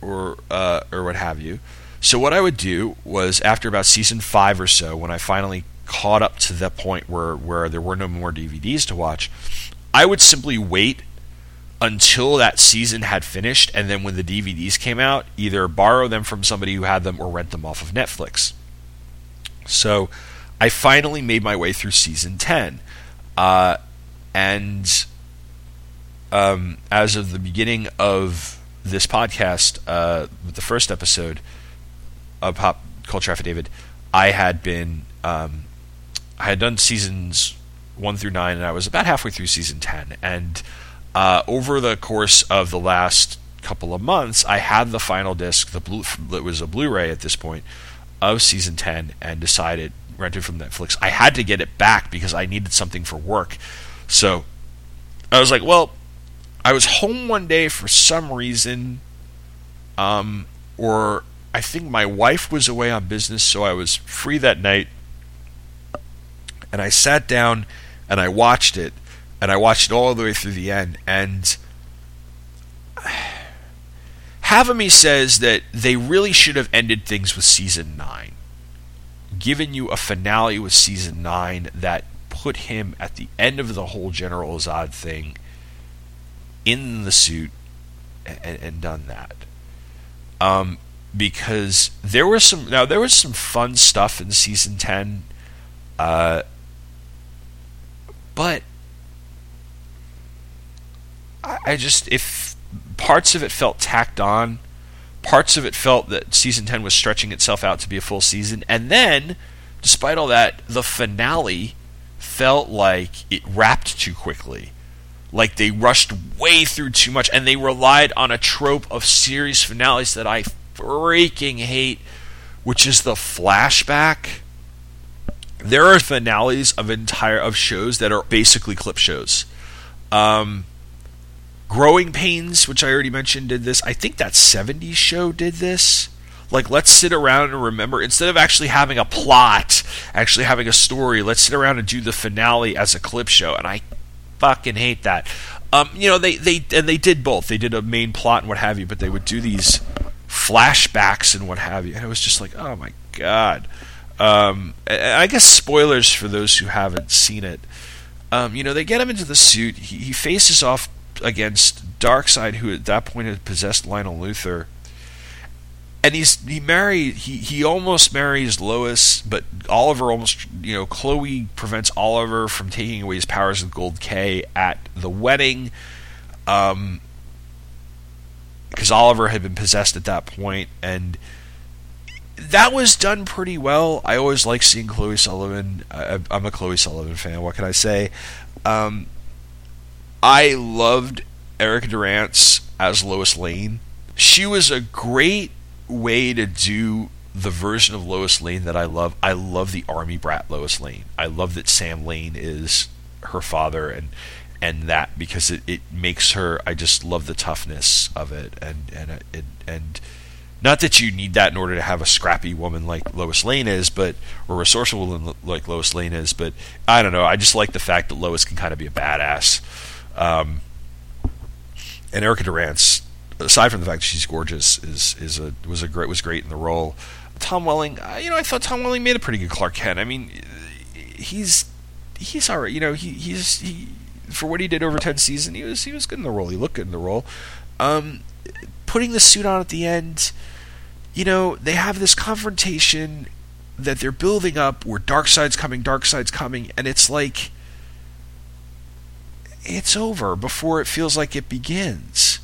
or uh, or what have you. So what I would do was after about season five or so, when I finally caught up to the point where where there were no more DVDs to watch, I would simply wait until that season had finished, and then when the DVDs came out, either borrow them from somebody who had them or rent them off of Netflix. So I finally made my way through season 10. Uh, and um, as of the beginning of this podcast, uh, the first episode of Pop Culture Affidavit, I had been, um, I had done seasons one through nine, and I was about halfway through season 10. And uh, over the course of the last couple of months, I had the final disc, the blue, it was a Blu-ray at this point, of season 10, and decided rented from Netflix. I had to get it back because I needed something for work. So I was like, well, I was home one day for some reason, um, or I think my wife was away on business, so I was free that night. And I sat down and I watched it, and I watched it all the way through the end. And half of me says that they really should have ended things with season nine given you a finale with season nine that put him at the end of the whole General Zod thing in the suit and, and done that. Um, because there was some now there was some fun stuff in season ten, uh, but I, just if parts of it felt tacked on parts of it felt that season 10 was stretching itself out to be a full season. And then, despite all that, the finale felt like it wrapped too quickly. Like they rushed way through too much and they relied on a trope of series finales that I freaking hate, which is the flashback. There are finales of entire of shows that are basically clip shows. Um, Growing Pains, which I already mentioned, did this. I think that 70s show did this. Like, let's sit around and remember, instead of actually having a plot, actually having a story, let's sit around and do the finale as a clip show. And I fucking hate that. Um, you know, they, they, and they did both. They did a main plot and what have you, but they would do these flashbacks and what have you. And it was just like, oh my god. Um, I guess spoilers for those who haven't seen it. Um, you know, they get him into the suit. He, he faces off against Darkseid, who at that point had possessed Lionel Luthor. And he's he married he he almost marries Lois, but Oliver almost you know Chloe prevents Oliver from taking away his powers with Gold K at the wedding, um, because Oliver had been possessed at that point, and that was done pretty well. I always like seeing Chloe Sullivan. I, am a Chloe Sullivan fan. What can I say? Um, I loved Erica Durance as Lois Lane. She was a great way to do the version of Lois Lane that I love. I love the army brat Lois Lane. I love that Sam Lane is her father and and that because it, it makes her I just love the toughness of it and and and, and not that you need that in order to have a scrappy woman like Lois Lane is, but or resourceful woman like Lois Lane is. But I don't know. I just like the fact that Lois can kind of be a badass. Um, and Erica Durance, aside from the fact that she's gorgeous, is is a was a great was great in the role. Tom Welling, uh, you know, I thought Tom Welling made a pretty good Clark Kent. I mean, he's he's all right. You know, he he's he for what he did over ten seasons, he was he was good in the role. He looked good in the role. Um, putting the suit on at the end you know, they have this confrontation that they're building up where Darkseid's coming, Darkseid's coming, and it's like it's over before it feels like it begins.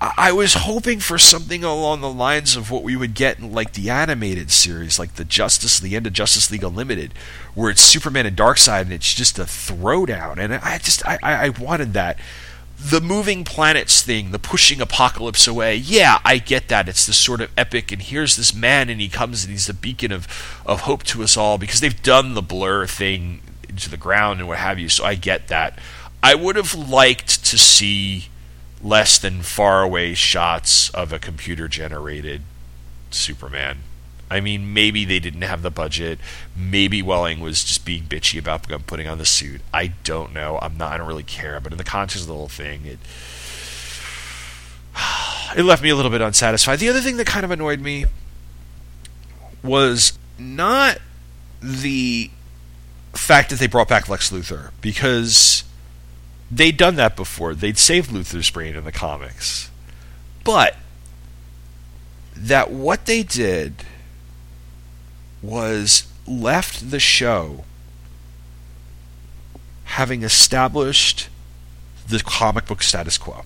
I, I was hoping for something along the lines of what we would get in like the animated series, like the Justice, the end of Justice League Unlimited, where it's Superman and Darkseid, and it's just a throwdown. And I just, I, I wanted that the moving planets thing, the pushing apocalypse away, yeah, I get that. It's this sort of epic, and here's this man, and he comes and he's the beacon of, of hope to us all because they've done the blur thing into the ground and what have you, so I get that. I would have liked to see less than far away shots of a computer generated Superman. I mean, maybe they didn't have the budget. Maybe Welling was just being bitchy about putting on the suit. I don't know. I'm not. I don't really care. But in the context of the whole thing, it it left me a little bit unsatisfied. The other thing that kind of annoyed me was not the fact that they brought back Lex Luthor because they'd done that before. They'd saved Luthor's brain in the comics. But that what they did was left the show having established the comic book status quo.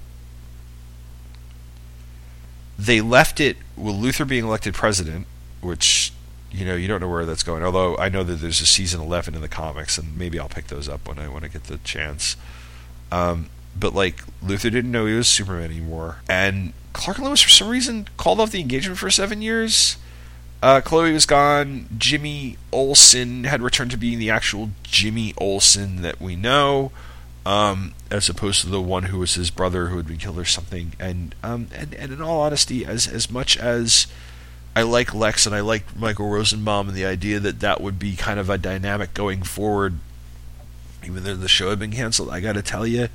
They left it with Luthor being elected president, which you know you don't know where that's going. Although I know that there's a season 11 in the comics, and maybe I'll pick those up when I when I get the chance. Um, but like Luthor didn't know he was Superman anymore, and Clark and Lois for some reason called off the engagement for seven years uh, Chloe was gone. Jimmy Olsen had returned to being the actual Jimmy Olsen that we know, um, as opposed to the one who was his brother who had been killed or something. And um, and, and in all honesty, as as much as I like Lex and I like Michael Rosenbaum and the idea that that would be kind of a dynamic going forward, even though the show had been canceled, I got to tell you,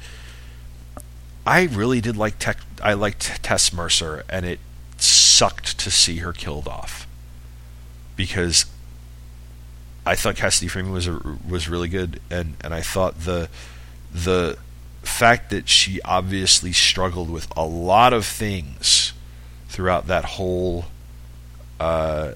I really did like Tech. I liked Tess Mercer, and it sucked to see her killed off because I thought Cassidy Freeman was a, was really good, and, and I thought the the fact that she obviously struggled with a lot of things throughout that whole uh,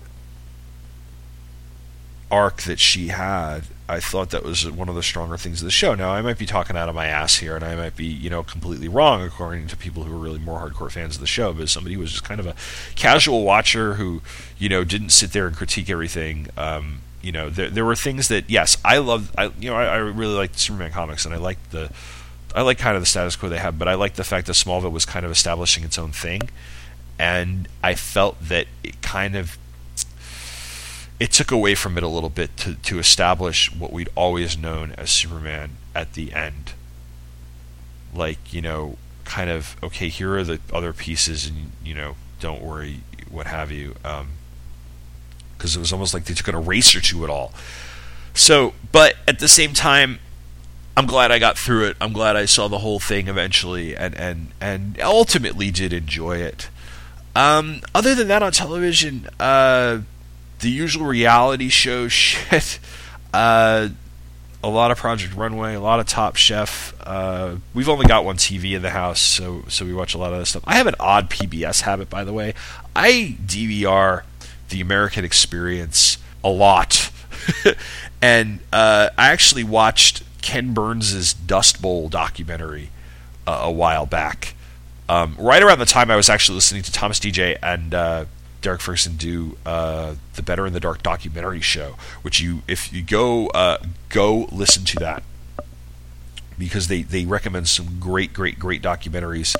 arc that she had I thought that was one of the stronger things of the show. Now, I might be talking out of my ass here, and I might be, you know, completely wrong according to people who are really more hardcore fans of the show. But somebody who was just kind of a casual watcher who, you know, didn't sit there and critique everything. Um, you know, there there were things that yes, I love. I you know, I, I really like Superman comics, and I like the, I like kind of the status quo they have, but I like the fact that Smallville was kind of establishing its own thing, and I felt that it kind of it took away from it a little bit to, to establish what we'd always known as Superman at the end. Like, you know, kind of, okay, here are the other pieces, and, you know, don't worry, what have you. Because um, it was almost like they took an eraser to it all. So, but at the same time, I'm glad I got through it. I'm glad I saw the whole thing eventually, and and and ultimately did enjoy it. Um, other than that, on television, uh, the usual reality show shit. Uh, a lot of Project Runway, a lot of Top Chef. Uh, we've only got one TV in the house, so so we watch a lot of this stuff. I have an odd PBS habit, by the way. I DVR the American Experience a lot, and uh, I actually watched Ken Burns's Dust Bowl documentary uh, a while back. Um, right around the time I was actually listening to Thomas DJ and uh, Derek Ferguson do uh, the Better in the Dark documentary show, which you if you go uh, go listen to that because they they recommend some great, great, great documentaries.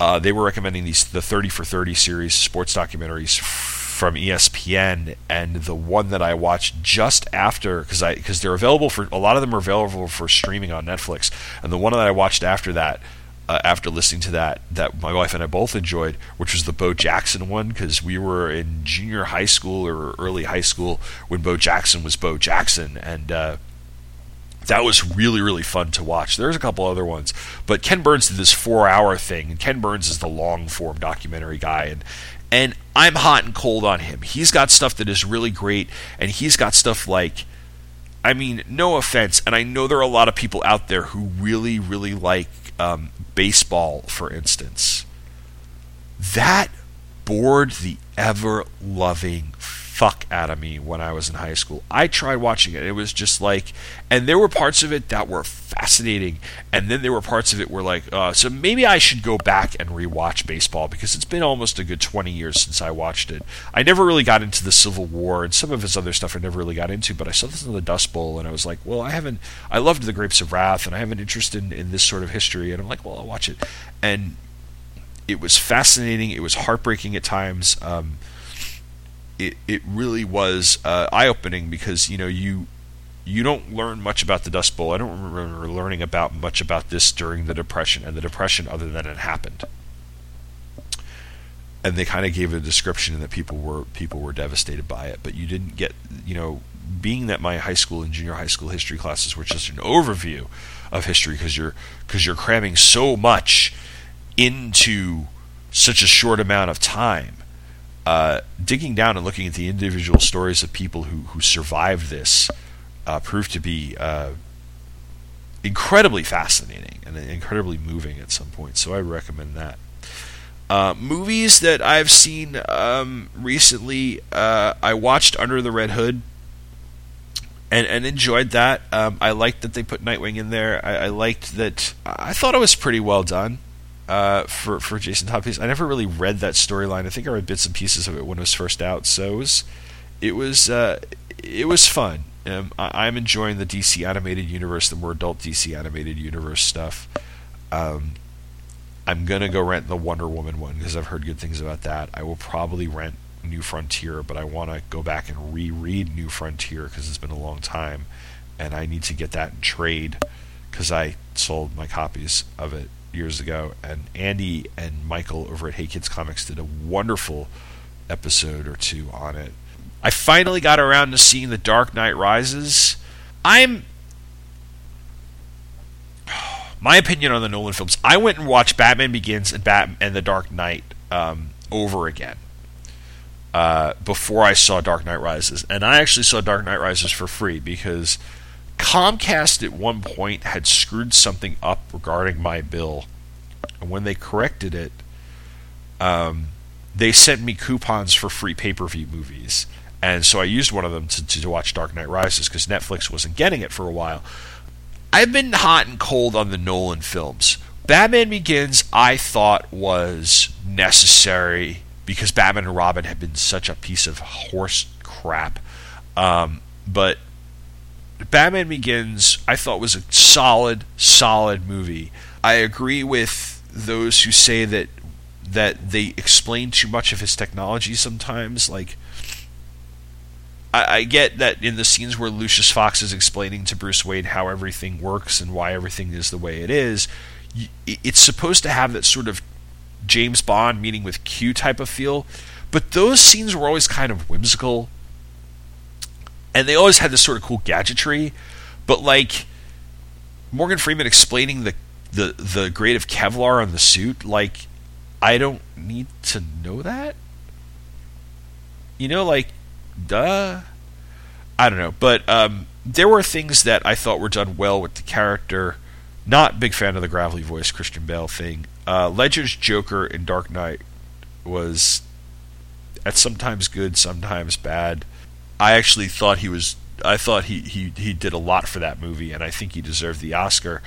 Uh, they were recommending these the 30 for 30 series sports documentaries from ESPN, and the one that I watched just after because I because they're available for a lot of them are available for streaming on Netflix, and the one that I watched after that. Uh, after listening to that, that my wife and I both enjoyed, which was the Bo Jackson one, because we were in junior high school or early high school when Bo Jackson was Bo Jackson, and uh, that was really really fun to watch. There's a couple other ones, but Ken Burns did this four hour thing, and Ken Burns is the long form documentary guy, and and I'm hot and cold on him. He's got stuff that is really great, and he's got stuff like, I mean, no offense, and I know there are a lot of people out there who really really like um, baseball, for instance. That bored the ever loving fuck out of me when I was in high school. I tried watching it. It was just like, and there were parts of it that were fascinating, and then there were parts of it where like, uh, so maybe I should go back and rewatch baseball because it's been almost a good 20 years since I watched it. I never really got into the Civil War and some of his other stuff I never really got into, but I saw this in the Dust Bowl and I was like, well, I haven't, I loved the Grapes of Wrath and I have an interest in, in this sort of history, and I'm like, well, I'll watch it. And it was fascinating. It was heartbreaking at times. Um, it it really was uh, eye opening because you know you you don't learn much about the Dust Bowl. I don't remember learning about much about this during the Depression and the Depression, other than it happened. And they kind of gave a description that people were people were devastated by it, but you didn't get you know being that my high school and junior high school history classes were just an overview of history because you're because you're cramming so much into such a short amount of time. Uh, digging down and looking at the individual stories of people who, who survived this uh, proved to be uh, incredibly fascinating and incredibly moving at some point. So I recommend that. Uh, movies that I've seen um, recently, uh, I watched Under the Red Hood and, and enjoyed that. Um, I liked that they put Nightwing in there. I, I liked that. I thought it was pretty well done uh, for for Jason Todd. I never really read that storyline. I think I read bits and pieces of it when it was first out. So it was it was uh, it was fun. Um, I, I'm enjoying the DC animated universe, the more adult DC animated universe stuff. Um, I'm gonna go rent the Wonder Woman one because I've heard good things about that. I will probably rent New Frontier, but I want to go back and reread New Frontier because it's been a long time, and I need to get that in trade because I sold my copies of it years ago, and Andy and Michael over at Hey Kids Comics did a wonderful episode or two on it. I finally got around to seeing The Dark Knight Rises. I'm my opinion on the Nolan films. I went and watched Batman Begins and Bat and The Dark Knight um, over again uh, before I saw Dark Knight Rises, and I actually saw Dark Knight Rises for free because Comcast at one point had screwed something up regarding my bill, and when they corrected it, um, they sent me coupons for free pay-per-view movies, and so I used one of them to, to watch Dark Knight Rises because Netflix wasn't getting it for a while. I've been hot and cold on the Nolan films. Batman Begins, I thought was necessary because Batman and Robin had been such a piece of horse crap. Um, but Batman Begins, I thought was a solid, solid movie. I agree with those who say that that they explain too much of his technology sometimes. Like, I, I get that in the scenes where Lucius Fox is explaining to Bruce Wayne how everything works and why everything is the way it is, it's supposed to have that sort of James Bond meeting with Q type of feel. But those scenes were always kind of whimsical and they always had this sort of cool gadgetry, but like Morgan Freeman explaining the the the grade of Kevlar on the suit, like I don't need to know that. You know, like duh. I don't know, but um, there were things that I thought were done well with the character. Not big fan of the gravelly voice Christian Bale thing. Uh, Ledger's Joker in Dark Knight was at sometimes good, sometimes bad. I actually thought he was. I thought he, he he did a lot for that movie, and I think he deserved the Oscar.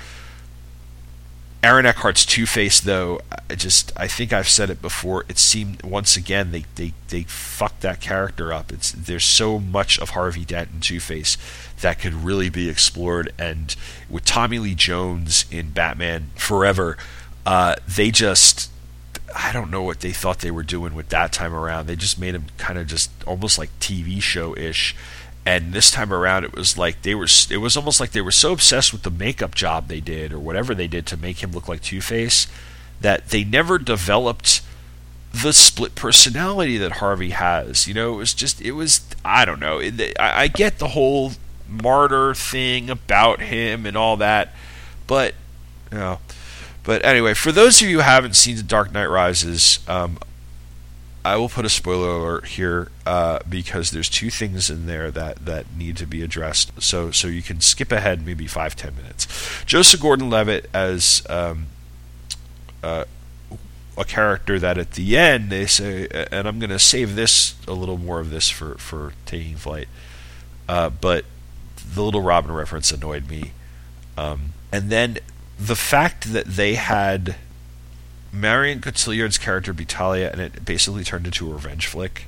Aaron Eckhart's Two Face, though, I just I think I've said it before. It seemed once again they they they fucked that character up. It's there's so much of Harvey Dent and Two Face that could really be explored, and with Tommy Lee Jones in Batman Forever, uh, they just I don't know what they thought they were doing with that time around. They just made him kind of just almost like TV show ish. And this time around, it was like they were. It was almost like they were so obsessed with the makeup job they did, or whatever they did to make him look like Two Face, that they never developed the split personality that Harvey has. You know, it was just. It was. I don't know. It, I, I get the whole martyr thing about him and all that, but you know. But anyway, for those of you who haven't seen The Dark Knight Rises, um, I will put a spoiler alert here uh, because there's two things in there that, that need to be addressed. So so you can skip ahead maybe five ten minutes. Joseph Gordon-Levitt as um, uh, a character that at the end they say, and I'm going to save this a little more of this for for taking flight. Uh, but the little Robin reference annoyed me, um, and then the fact that they had Marion Cotillard's character be Talia, and it basically turned into a revenge flick.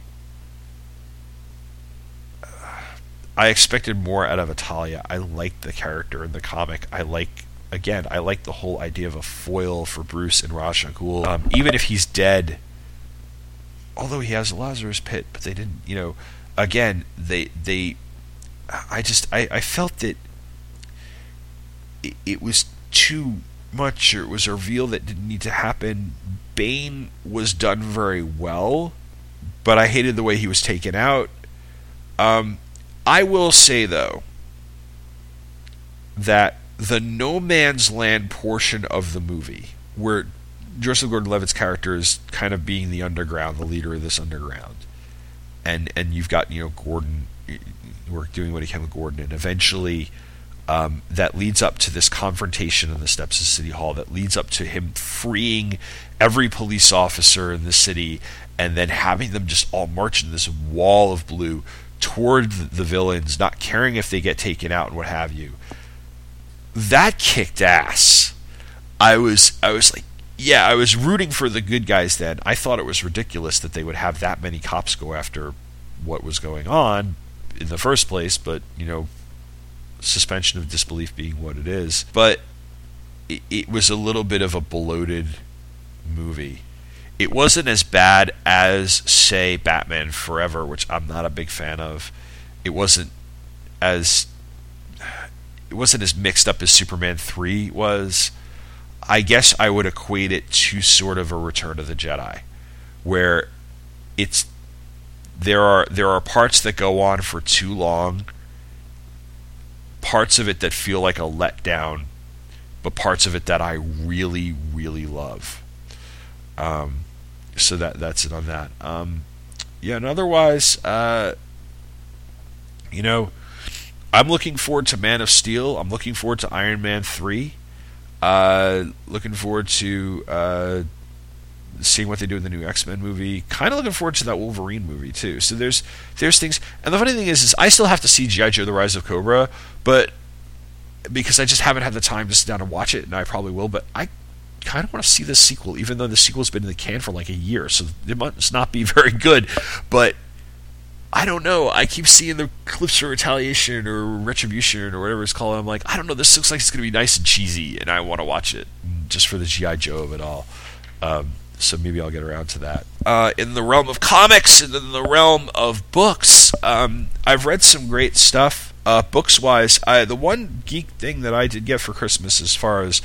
I expected more out of Talia. I liked the character in the comic. I like again. I like the whole idea of a foil for Bruce and al Ghul. Um, even if he's dead, although he has a Lazarus pit, but they didn't. You know, again, they they. I just I, I felt that it, it was too much or it was a reveal that didn't need to happen. Bane was done very well, but I hated the way he was taken out. Um, I will say though that the no man's land portion of the movie, where Joseph Gordon-Levitt's character is kind of being the underground, the leader of this underground, and and you've got you know Gordon, we're doing what he can with Gordon, and eventually um, that leads up to this confrontation in the steps of City Hall, that leads up to him freeing every police officer in the city and then having them just all march in this wall of blue toward the villains, not caring if they get taken out and what have you. That kicked ass. I was I was like, yeah, I was rooting for the good guys then. I thought it was ridiculous that they would have that many cops go after what was going on in the first place, but you know, suspension of disbelief being what it is. But it, it was a little bit of a bloated movie. It wasn't as bad as, say, Batman Forever, which I'm not a big fan of. It wasn't as it wasn't as mixed up as Superman 3 was. I guess I would equate it to sort of a Return of the Jedi, where it's there are there are parts that go on for too long parts of it that feel like a letdown, but parts of it that I really, really love. Um, so that that's it on that. Um, yeah, and otherwise, uh, you know, I'm looking forward to Man of Steel. I'm looking forward to Iron Man three. Uh, looking forward to uh, seeing what they do in the new X Men movie. Kind of looking forward to that Wolverine movie too. So there's there's things, and the funny thing is, is I still have to see GI Joe: The Rise of Cobra, but because I just haven't had the time to sit down and watch it, and I probably will. But I kind of want to see the sequel, even though the sequel's been in the can for like a year, so it must not be very good. But I don't know. I keep seeing the clips for Retaliation or Retribution or whatever it's called. I'm like, I don't know. This looks like it's going to be nice and cheesy, and I want to watch it just for the GI Joe of it all. Um, so maybe I'll get around to that. Uh, in the realm of comics and in the realm of books, um, I've read some great stuff. Uh, books wise, I, the one geek thing that I did get for Christmas, as far as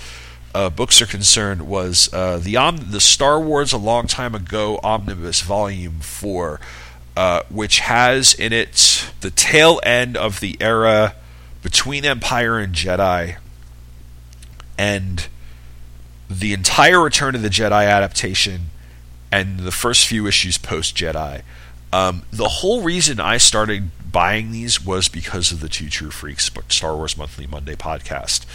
uh, books are concerned, was uh, the Om- the Star Wars a long time ago omnibus volume four, uh, which has in it the tail end of the era between Empire and Jedi, and the entire Return of the Jedi adaptation and the first few issues post Jedi. Um, the whole reason I started buying these was because of the Two True Freaks Star Wars Monthly Monday podcast.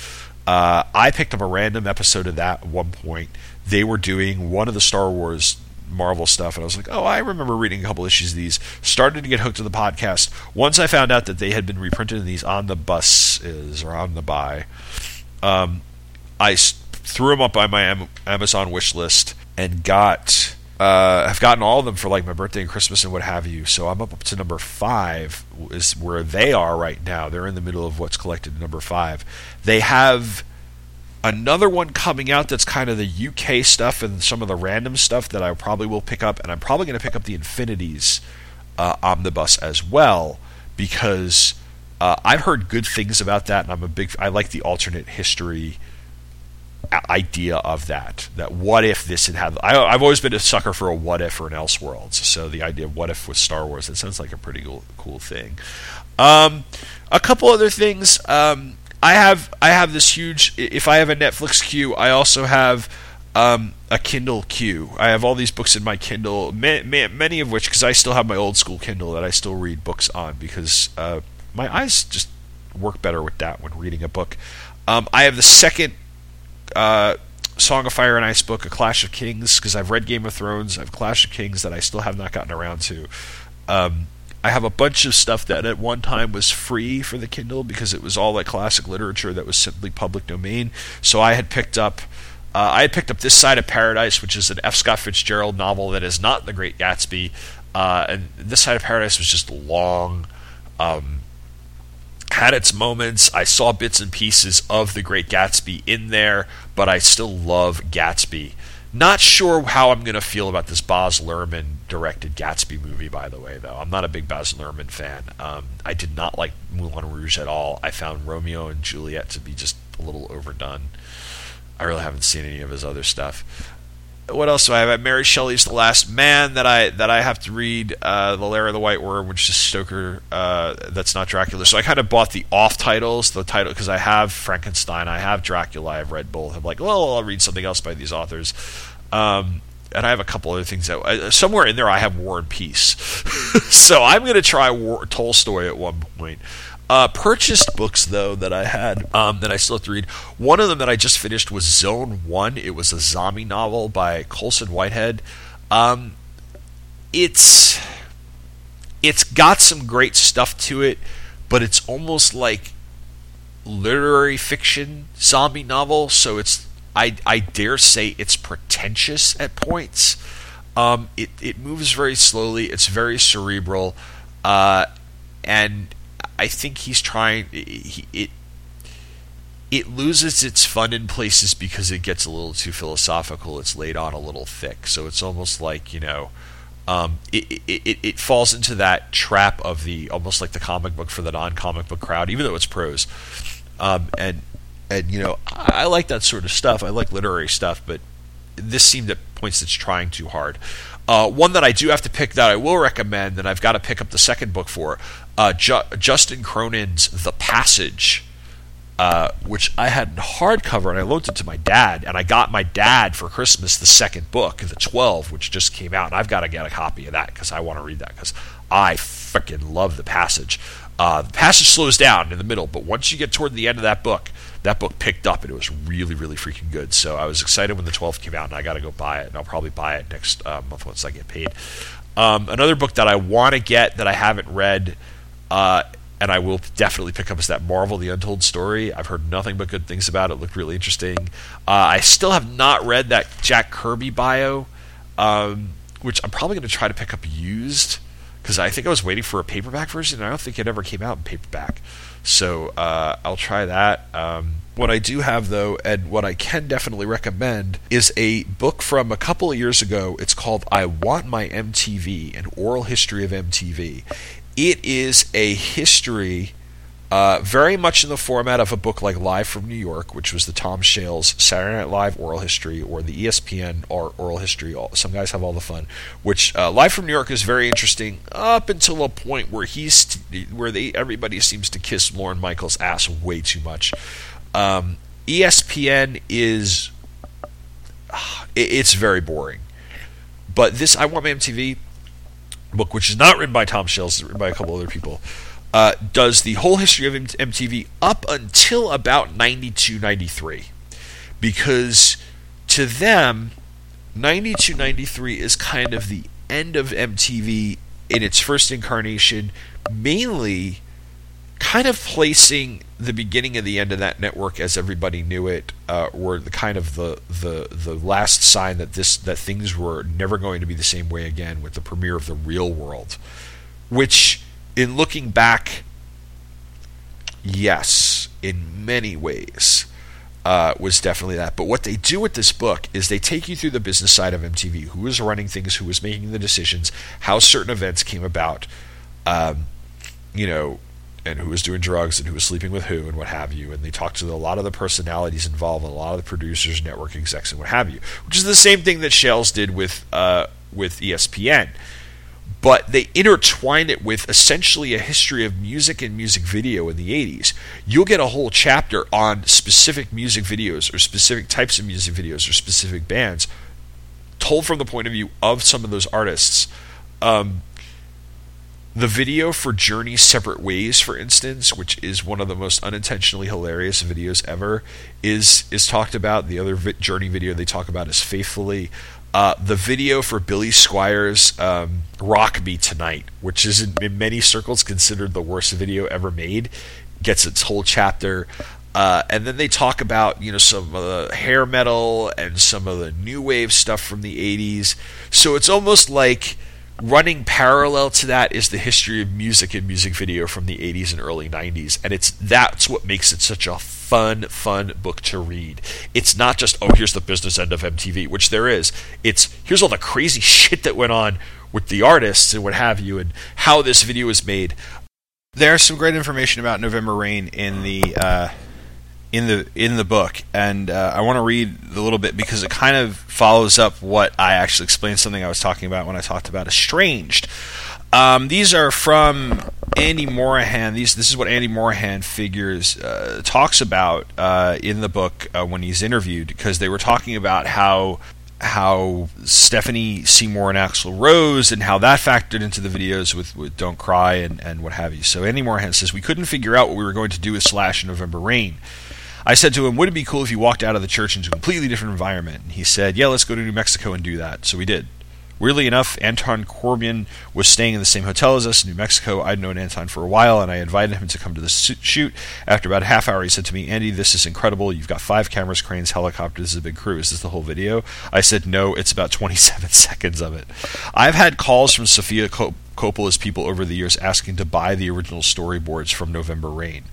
Uh, I picked up a random episode of that at one point. They were doing one of the Star Wars Marvel stuff, and I was like, oh, I remember reading a couple issues of these. Started to get hooked to the podcast. Once I found out that they had been reprinted in these omnibuses or omnibi, um, I threw them up on my Amazon wish list and got uh, I've gotten all of them for like my birthday and Christmas and what have you. So I'm up to number five is where they are right now. They're in the middle of what's collected number five. They have another one coming out that's kind of the UK stuff and some of the random stuff that I probably will pick up, and I'm probably going to pick up the Infinities uh, omnibus as well because uh, I've heard good things about that, and I'm a big. I like the alternate history idea of that. That what if this had had? I, I've always been a sucker for a what if or an Elseworlds. So the idea of what if with Star Wars, it sounds like a pretty cool, cool thing. Um, a couple other things. Um, I have I have this huge. If I have a Netflix queue, I also have um, a Kindle queue. I have all these books in my Kindle, ma- ma- many of which because I still have my old school Kindle that I still read books on because uh, my eyes just work better with that when reading a book. Um, I have the second uh, Song of Fire and Ice book, A Clash of Kings, because I've read Game of Thrones. I have Clash of Kings that I still have not gotten around to. Um, I have a bunch of stuff that at one time was free for the Kindle because it was all like classic literature that was simply public domain. So I had picked up. Uh, I had picked up This Side of Paradise, which is an F. Scott Fitzgerald novel that is not The Great Gatsby. Uh, and This Side of Paradise was just long. Um, had its moments. I saw bits and pieces of The Great Gatsby in there, but I still love Gatsby. Not sure how I'm going to feel about this Baz Luhrmann directed Gatsby movie, by the way, though. I'm not a big Baz Luhrmann fan. Um, I did not like Moulin Rouge at all. I found Romeo and Juliet to be just a little overdone. I really haven't seen any of his other stuff. What else do I have? I have Mary Shelley's The Last Man that I that I have to read. Uh, the Lair of the White Worm, which is Stoker. Uh, that's not Dracula. So I kind of bought the off titles, the title because I have Frankenstein, I have Dracula, I've read both. I'm like, well, I'll read something else by these authors. Um, and I have a couple other things that uh, somewhere in there I have War and Peace. so I'm going to try War, Tolstoy at one point. Uh, purchased books though that I had um, that I still have to read. One of them that I just finished was Zone One. It was a zombie novel by Colson Whitehead. Um, it's it's got some great stuff to it, but it's almost like literary fiction zombie novel. So it's I I dare say it's pretentious at points. Um, it it moves very slowly. It's very cerebral, uh, and I think he's trying. He, it it loses its fun in places because it gets a little too philosophical. It's laid on a little thick, so it's almost like you know. Um, it, it, it falls into that trap of the almost like the comic book for the non-comic book crowd, even though it's prose. Um, and and you know I, I like that sort of stuff. I like literary stuff, but this seemed at points it's trying too hard. Uh, one that I do have to pick that I will recommend, and I've got to pick up the second book for, uh, Ju- Justin Cronin's The Passage, uh, which I had in hardcover, and I loaned it to my dad, and I got my dad for Christmas the second book, the 12, which just came out, and I've got to get a copy of that because I want to read that because I freaking love The Passage. Uh, the passage slows down in the middle, but once you get toward the end of that book, that book picked up and it was really, really freaking good. So I was excited when the 12th came out, and I got to go buy it, and I'll probably buy it next uh, month once I get paid. Um, another book that I want to get that I haven't read, uh, and I will definitely pick up is that Marvel: The Untold Story. I've heard nothing but good things about it. it looked really interesting. Uh, I still have not read that Jack Kirby bio, um, which I'm probably going to try to pick up used because I think I was waiting for a paperback version, and I don't think it ever came out in paperback. So uh, I'll try that. Um, what I do have, though, and what I can definitely recommend, is a book from a couple of years ago. It's called I Want My MTV An Oral History of MTV. It is a history. Uh, very much in the format of a book like Live from New York, which was the Tom Shales Saturday Night Live oral history, or the ESPN or oral history. Some guys have all the fun. Which uh, Live from New York is very interesting up until a point where he's where they everybody seems to kiss Lorne Michaels' ass way too much. Um, ESPN is it, it's very boring, but this I Want My MTV book, which is not written by Tom it's written by a couple other people uh, does the whole history of MTV up until about 92 93. Because to them, 92 93 is kind of the end of MTV in its first incarnation, mainly kind of placing the beginning and the end of that network, as everybody knew it, uh, were the kind of the, the the last sign that this that things were never going to be the same way again with the premiere of the Real World, which, in looking back, yes, in many ways. Uh, was definitely that. But what they do with this book is they take you through the business side of MTV, who was running things, who was making the decisions, how certain events came about, um, you know, and who was doing drugs and who was sleeping with who and what have you. And they talked to a lot of the personalities involved, and a lot of the producers, network execs, and what have you, which is the same thing that Shales did with uh, with ESPN. But they intertwine it with essentially a history of music and music video in the 80s. You'll get a whole chapter on specific music videos or specific types of music videos or specific bands told from the point of view of some of those artists. Um, the video for Journey Separate Ways, for instance, which is one of the most unintentionally hilarious videos ever, is is talked about. The other vi- Journey video they talk about is Faithfully. Uh, the video for Billy Squier's um, "Rock Me Tonight," which is in, in, many circles considered the worst video ever made, gets its whole chapter. Uh, and then they talk about you know some of the hair metal and some of the new wave stuff from the '80s. So it's almost like running parallel to that is the history of music and music video from the 80s and early 90s and it's that's what makes it such a fun fun book to read. It's not just oh here's the business end of MTV which there is. It's here's all the crazy shit that went on with the artists and what have you and how this video was made. There's some great information about November Rain in the uh, in the in the book, and uh, I want to read a little bit because it kind of follows up what I actually explained something I was talking about when I talked about Estranged. Um, these are from Andy Morahan. These this is what Andy Morahan figures uh, talks about uh, in the book uh, when he's interviewed because they were talking about how how Stephanie Seymour and Axl Rose and how that factored into the videos with, with Don't Cry and, and what have you. So Andy Morahan says we couldn't figure out what we were going to do with Slash in November Rain. I said to him, Would it be cool if you walked out of the church into a completely different environment? And he said, Yeah, let's go to New Mexico and do that. So we did. Weirdly enough, Anton Corbijn was staying in the same hotel as us in New Mexico. I'd known Anton for a while, and I invited him to come to the shoot. After about a half hour, he said to me, Andy, this is incredible. You've got five cameras, cranes, helicopters. This is a big crew. Is this the whole video? I said, No, it's about 27 seconds of it. I've had calls from Sofia Coppola's people over the years asking to buy the original storyboards from November Rain.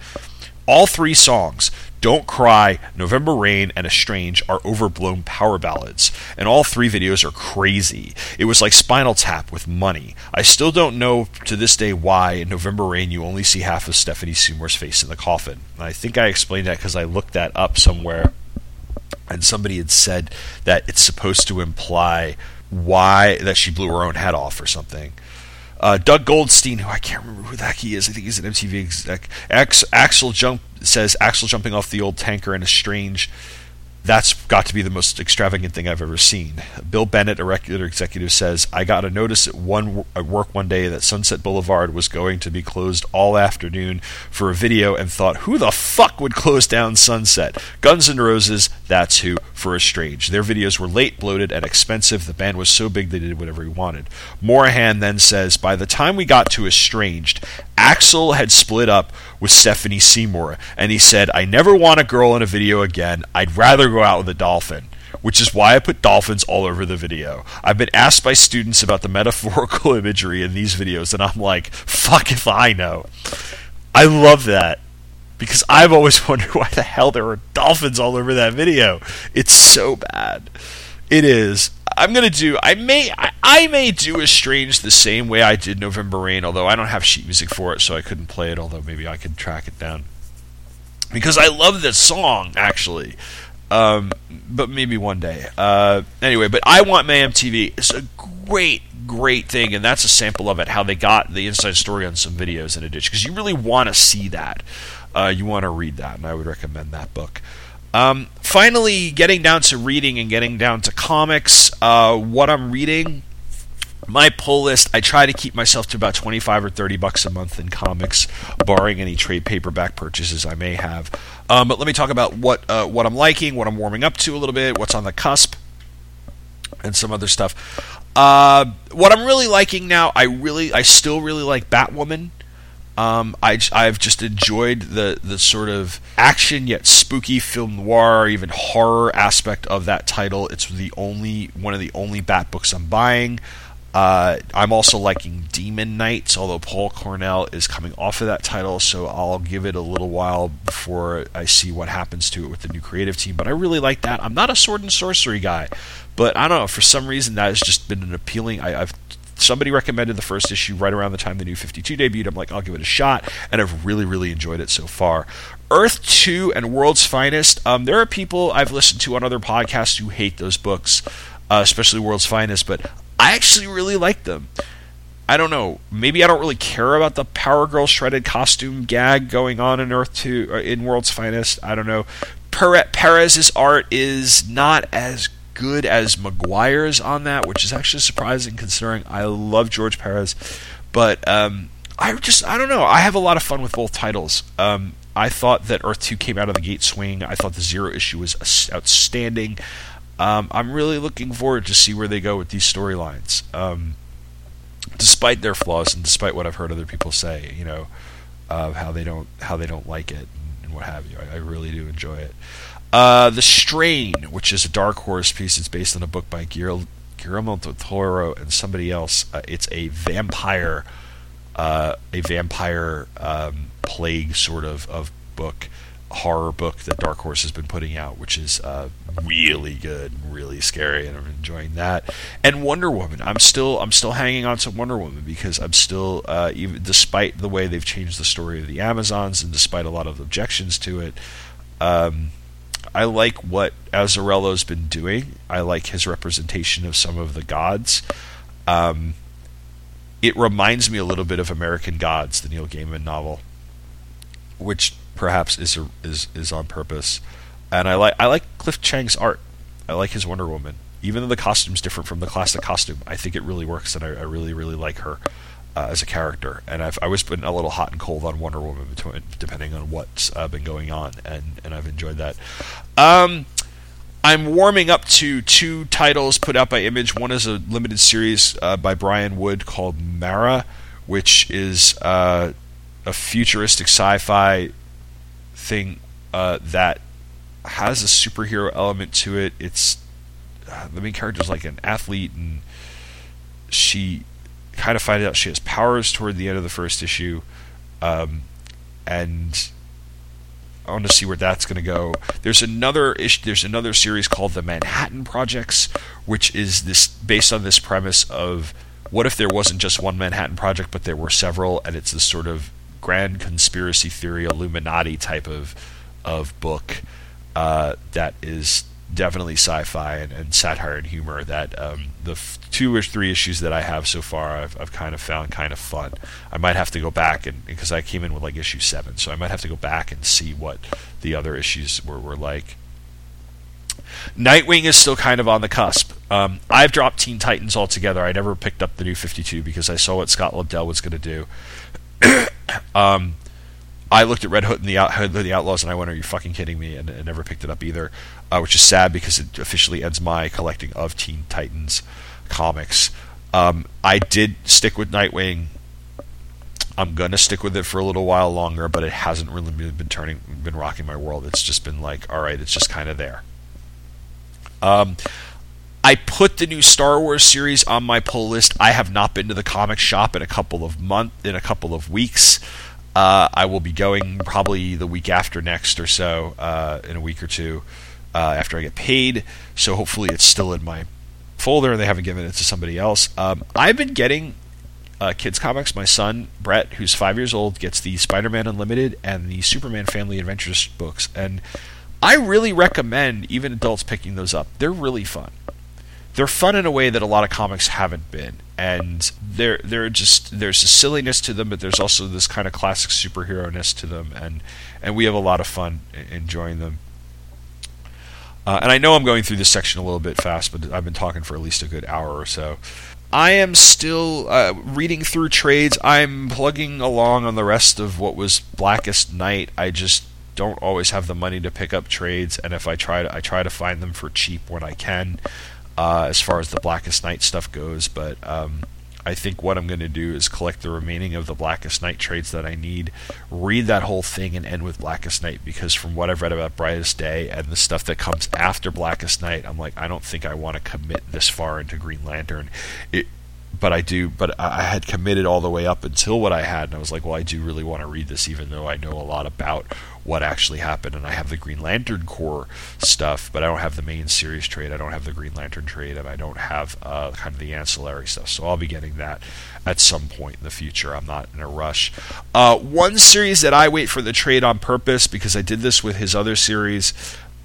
All three songs, Don't Cry, November Rain, and Estrange, are overblown power ballads, and all three videos are crazy. It was like Spinal Tap with money. I still don't know to this day why in November Rain you only see half of Stephanie Seymour's face in the coffin. I think I explained that because I looked that up somewhere, and somebody had said that it's supposed to imply why that she blew her own head off or something. Uh, Doug Goldstein, who I can't remember who that he is, I think he's an MTV exec. Ax, Axl jump says Axl jumping off the old tanker in Estranged that's got to be the most extravagant thing I've ever seen. Bill Bennett, a regular executive, says, I got a notice at, one, at work one day that Sunset Boulevard was going to be closed all afternoon for a video and thought, who the fuck would close down Sunset? Guns N' Roses, that's who, for Estranged. Their videos were late, bloated, and expensive. The band was so big they did whatever he wanted. Morahan then says, by the time we got to Estranged, Axl had split up with Stephanie Seymour, and he said, I never want a girl in a video again. I'd rather go out with a dolphin. Which is why I put dolphins all over the video. I've been asked by students about the metaphorical imagery in these videos, and I'm like, fuck if I know. I love that because I've always wondered why the hell there were dolphins all over that video. It's so bad. It is. I'm gonna do. I may. I, I, may do Estranged the same way I did November Rain, although I don't have sheet music for it, so I couldn't play it. Although maybe I could track it down because I love this song actually. Um, but maybe one day. Uh, anyway, but I want my MTV. It's a great, great thing, and that's a sample of it. How they got the inside story on some videos in a ditch because you really want to see that. Uh, you want to read that, and I would recommend that book. Um, finally, getting down to reading and getting down to comics. Uh, what I'm reading, my pull list. I try to keep myself to about 25 or 30 bucks a month in comics, barring any trade paperback purchases I may have. Um, but let me talk about what uh, what I'm liking, what I'm warming up to a little bit, what's on the cusp, and some other stuff. Uh, what I'm really liking now, I really, I still really like Batwoman. Um, I, I've just enjoyed the, the sort of action yet spooky film noir, even horror aspect of that title. It's the only one of the only Bat books I'm buying. Uh, I'm also liking Demon Knights, although Paul Cornell is coming off of that title, so I'll give it a little while before I see what happens to it with the new creative team. But I really like that. I'm not a sword and sorcery guy, but I don't know. For some reason, that has just been an appealing. I, I've somebody recommended the first issue right around the time the new 52 debuted. I'm like, I'll give it a shot, and I've really, really enjoyed it so far. Earth 2 and World's Finest. Um, there are people I've listened to on other podcasts who hate those books, uh, especially World's Finest, but I actually really like them. I don't know. Maybe I don't really care about the Power Girl shredded costume gag going on in Earth 2 uh, in World's Finest. I don't know. Perez's art is not as good as Maguire's on that, which is actually surprising considering I love George Perez. But um, I just I don't know. I have a lot of fun with both titles. Um, I thought that Earth 2 came out of the gate swing. I thought the Zero issue was outstanding. Um, I'm really looking forward to see where they go with these storylines. Um, despite their flaws and despite what I've heard other people say, you know, uh, how they don't how they don't like it and, and what have you. I, I, really do enjoy it. Uh, the Strain, which is a Dark Horse piece, it's based on a book by Guillermo del Toro and somebody else. Uh, it's a vampire, uh, a vampire um, plague sort of of book horror book that Dark Horse has been putting out, which is uh, really good, really scary, and I'm enjoying that. And Wonder Woman, I'm still I'm still hanging on to Wonder Woman because I'm still uh, even despite the way they've changed the story of the Amazons and despite a lot of objections to it. Um, I like what Azzarello's been doing. I like his representation of some of the gods. Um, it reminds me a little bit of American Gods, the Neil Gaiman novel, which perhaps is a, is is on purpose. And I like I like Cliff Chiang's art. I like his Wonder Woman, even though the costume's different from the classic costume. I think it really works, and I, I really really like her uh, as a character. And I've I was been a little hot and cold on Wonder Woman between, depending on what's uh, been going on, and and I've enjoyed that. Um, I'm warming up to two titles put out by Image. One is a limited series uh, by Brian Wood called Mara, which is uh, a futuristic sci-fi thing uh, that has a superhero element to it. It's uh, the main character is like an athlete, and she kind of find out she has powers toward the end of the first issue, um, and I want to see where that's going to go. There's another ish, There's another series called the Manhattan Projects, which is this based on this premise of what if there wasn't just one Manhattan Project, but there were several, and it's this sort of grand conspiracy theory Illuminati type of of book uh, that is definitely sci-fi and, and, satire and humor that um, the f- two or three issues that I have so far I've, I've kind of found kind of fun. I might have to go back and because I came in with like issue seven, so I might have to go back and see what the other issues were, were like. Nightwing is still kind of on the cusp. Um, I've dropped Teen Titans altogether. I never picked up the new 52 because I saw what Scott Lobdell was going to do. um, I looked at Red Hood and the, Out- the Outlaws and I went, "Are you fucking kidding me?" And, and never picked it up either, uh, which is sad because it officially ends my collecting of Teen Titans comics. Um, I did stick with Nightwing. I'm gonna stick with it for a little while longer, but it hasn't really been turning, been rocking my world. It's just been like, all right, it's just kind of there. Um, I put the new Star Wars series on my pull list. I have not been to the comic shop in a couple of month in a couple of weeks. Uh, I will be going probably the week after next or so, uh, in a week or two, uh, after I get paid. So hopefully it's still in my folder and they haven't given it to somebody else. Um, I've been getting uh, kids comics. My son Brett, who's five years old, gets the Spider-Man Unlimited and the Superman Family Adventures books, and I really recommend even adults picking those up. They're really fun they're fun in a way that a lot of comics haven't been, and they're they're just there's a silliness to them, but there's also this kind of classic superhero ness to them, and and we have a lot of fun enjoying them. Uh, and I know I'm going through this section a little bit fast, but I've been talking for at least a good hour or so. I am still uh, reading through trades. I'm plugging along on the rest of what was Blackest Night. I just don't always have the money to pick up trades, and if I try to, I try to find them for cheap when I can uh, as far as the Blackest Night stuff goes. But um, I think what I'm going to do is collect the remaining of the Blackest Night trades that I need, read that whole thing, and end with Blackest Night because from what I've read about Brightest Day and the stuff that comes after Blackest Night, I'm like, I don't think I want to commit this far into Green Lantern. It, but I do. But I had committed all the way up until what I had, and I was like, well, I do really want to read this, even though I know a lot about what actually happened, and I have the Green Lantern Corps stuff, but I don't have the main series trade. I don't have the Green Lantern trade, and I don't have uh, kind of the ancillary stuff. So I'll be getting that at some point in the future. I'm not in a rush. Uh, one series that I wait for the trade on purpose because I did this with his other series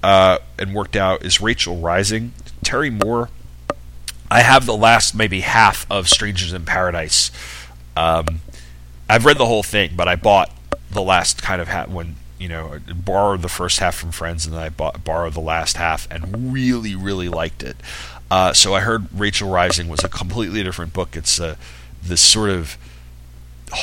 uh, and worked out is Rachel Rising. Terry Moore. I have the last maybe half of Strangers in Paradise. Um, I've read the whole thing, but I bought the last kind of hat when you know borrowed the first half from friends, and then I bought, borrowed the last half and really really liked it. Uh, so I heard Rachel Rising was a completely different book. It's uh, this sort of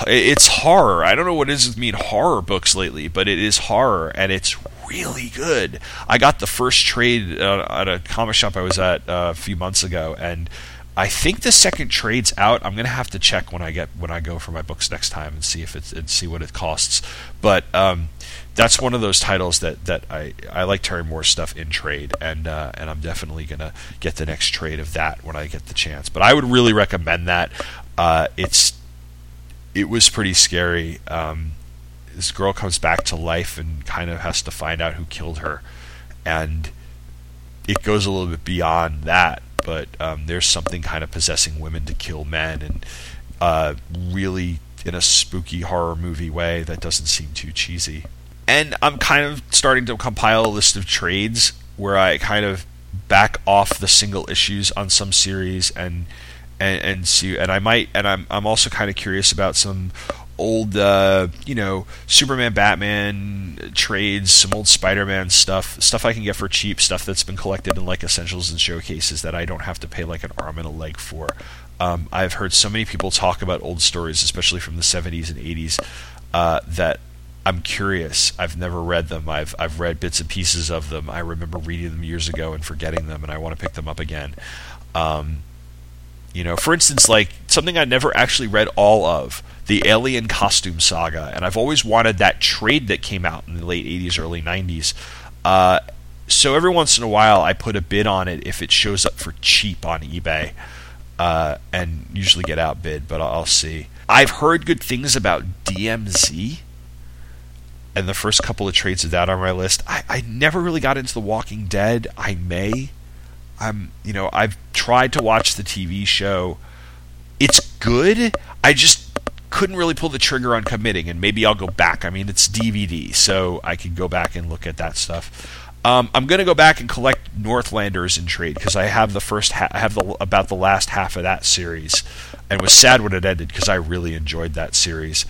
it's horror. I don't know what it is with me in horror books lately, but it is horror, and it's really good. I got the first trade uh, at a comic shop I was at uh, a few months ago, and I think the second trade's out. I'm gonna have to check when I get when I go for my books next time and see if it's and see what it costs. But um, that's one of those titles that, that I, I like Terry Moore's stuff in trade, and uh, and I'm definitely gonna get the next trade of that when I get the chance. But I would really recommend that. Uh, it's it was pretty scary. Um, this girl comes back to life and kind of has to find out who killed her, and it goes a little bit beyond that. But um, there's something kind of possessing women to kill men, and uh, really in a spooky horror movie way that doesn't seem too cheesy. And I'm kind of starting to compile a list of trades where I kind of back off the single issues on some series and and, and see and I might and I'm I'm also kind of curious about some old uh, you know Superman Batman trades some old Spider-Man stuff stuff I can get for cheap stuff that's been collected in like essentials and showcases that I don't have to pay like an arm and a leg for um, I've heard so many people talk about old stories especially from the 70s and 80s uh, that I'm curious. I've never read them. I've I've read bits and pieces of them. I remember reading them years ago and forgetting them, and I want to pick them up again. Um, you know, for instance, like something I never actually read all of, the Alien Costume Saga, and I've always wanted that trade that came out in the late '80s, early '90s. Uh, so every once in a while, I put a bid on it if it shows up for cheap on eBay, uh, and usually get outbid, but I'll see. I've heard good things about DMZ and the first couple of trades of that on my list. I, I never really got into The Walking Dead. I may. I'm, you know, I've tried to watch the TV show. It's good. I just couldn't really pull the trigger on committing, and maybe I'll go back. I mean, it's DVD, so I could go back and look at that stuff. Um, I'm going to go back and collect Northlanders in trade because I have the first ha- I have the, about the last half of that series, and was sad when it ended because I really enjoyed that series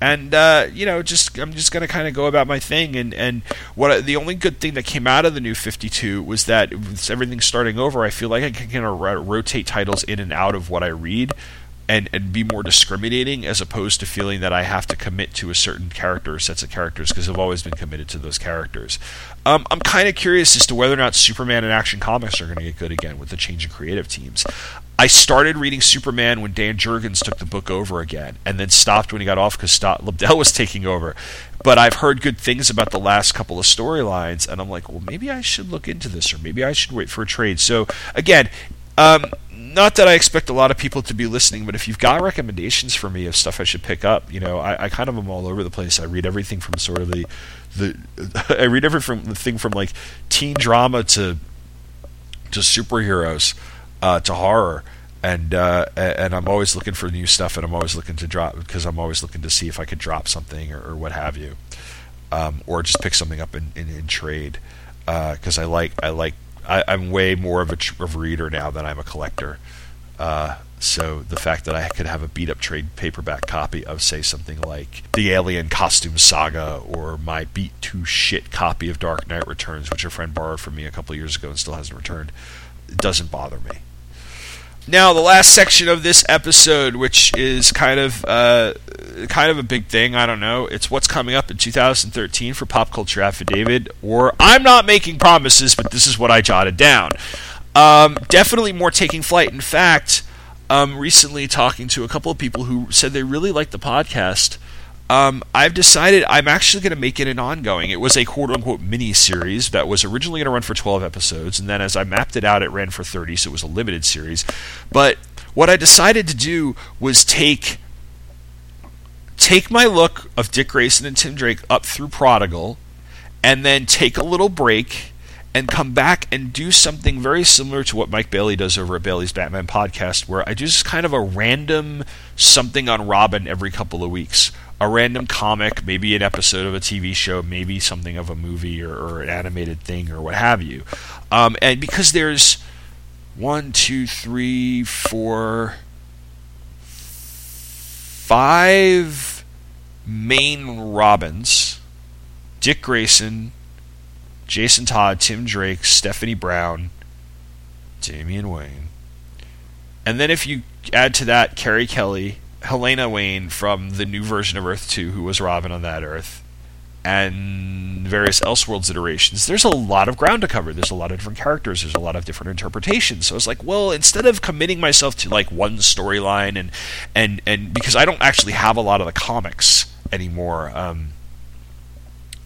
and uh, you know, just I'm just gonna kind of go about my thing. And and what the only good thing that came out of the new 52 was that with everything starting over, I feel like I can kind of rotate titles in and out of what I read. And, and be more discriminating as opposed to feeling that I have to commit to a certain character or sets of characters because I've always been committed to those characters. Um, I'm kind of curious as to whether or not Superman and Action Comics are going to get good again with the change in creative teams. I started reading Superman when Dan Jurgens took the book over again, and then stopped when he got off because Scott Lobdell was taking over. But I've heard good things about the last couple of storylines, and I'm like, well, maybe I should look into this, or maybe I should wait for a trade. So again, um, not that I expect a lot of people to be listening, but if you've got recommendations for me of stuff I should pick up, you know, I, I kind of am all over the place. I read everything from sort of the the I read everything from the thing from like teen drama to to superheroes uh, to horror, and uh, and I'm always looking for new stuff, and I'm always looking to drop because I'm always looking to see if I could drop something or, or what have you, um, or just pick something up in in, in trade because uh, I like I like I, am way more of a, of a reader now than I'm a collector. Uh, so the fact that I could have a beat up trade paperback copy of, say, something like the Alien Costume Saga or my beat to shit copy of Dark Knight Returns, which a friend borrowed from me a couple years ago and still hasn't returned, doesn't bother me. Now, the last section of this episode, which is kind of uh, kind of a big thing, I don't know. It's what's coming up in 2013 for Pop Culture Affidavit, or I'm not making promises, but this is what I jotted down. Um, definitely more taking flight. In fact, um, recently talking to a couple of people who said they really liked the podcast. Um, I've decided I'm actually going to make it an ongoing. It was a quote unquote mini series that was originally going to run for 12 episodes, and then as I mapped it out, it ran for 30, so it was a limited series. But what I decided to do was take take my look of Dick Grayson and Tim Drake up through Prodigal, and then take a little break and come back and do something very similar to what Mike Bailey does over at Bailey's Batman podcast, where I do just kind of a random something on Robin every couple of weeks. A random comic, maybe an episode of a TV show, maybe something of a movie or, or an animated thing or what have you. Um, and because there's one, two, three, four, five main Robins Dick Grayson, Jason Todd, Tim Drake, Stephanie Brown, Damian Wayne. And then if you add to that Carrie Kelly, Helena Wayne from the new version of Earth 2, who was Robin on that Earth, and various Elseworlds iterations, there's a lot of ground to cover. There's a lot of different characters. There's a lot of different interpretations. So it's like, well, instead of committing myself to like one storyline and and and because I don't actually have a lot of the comics anymore. Um,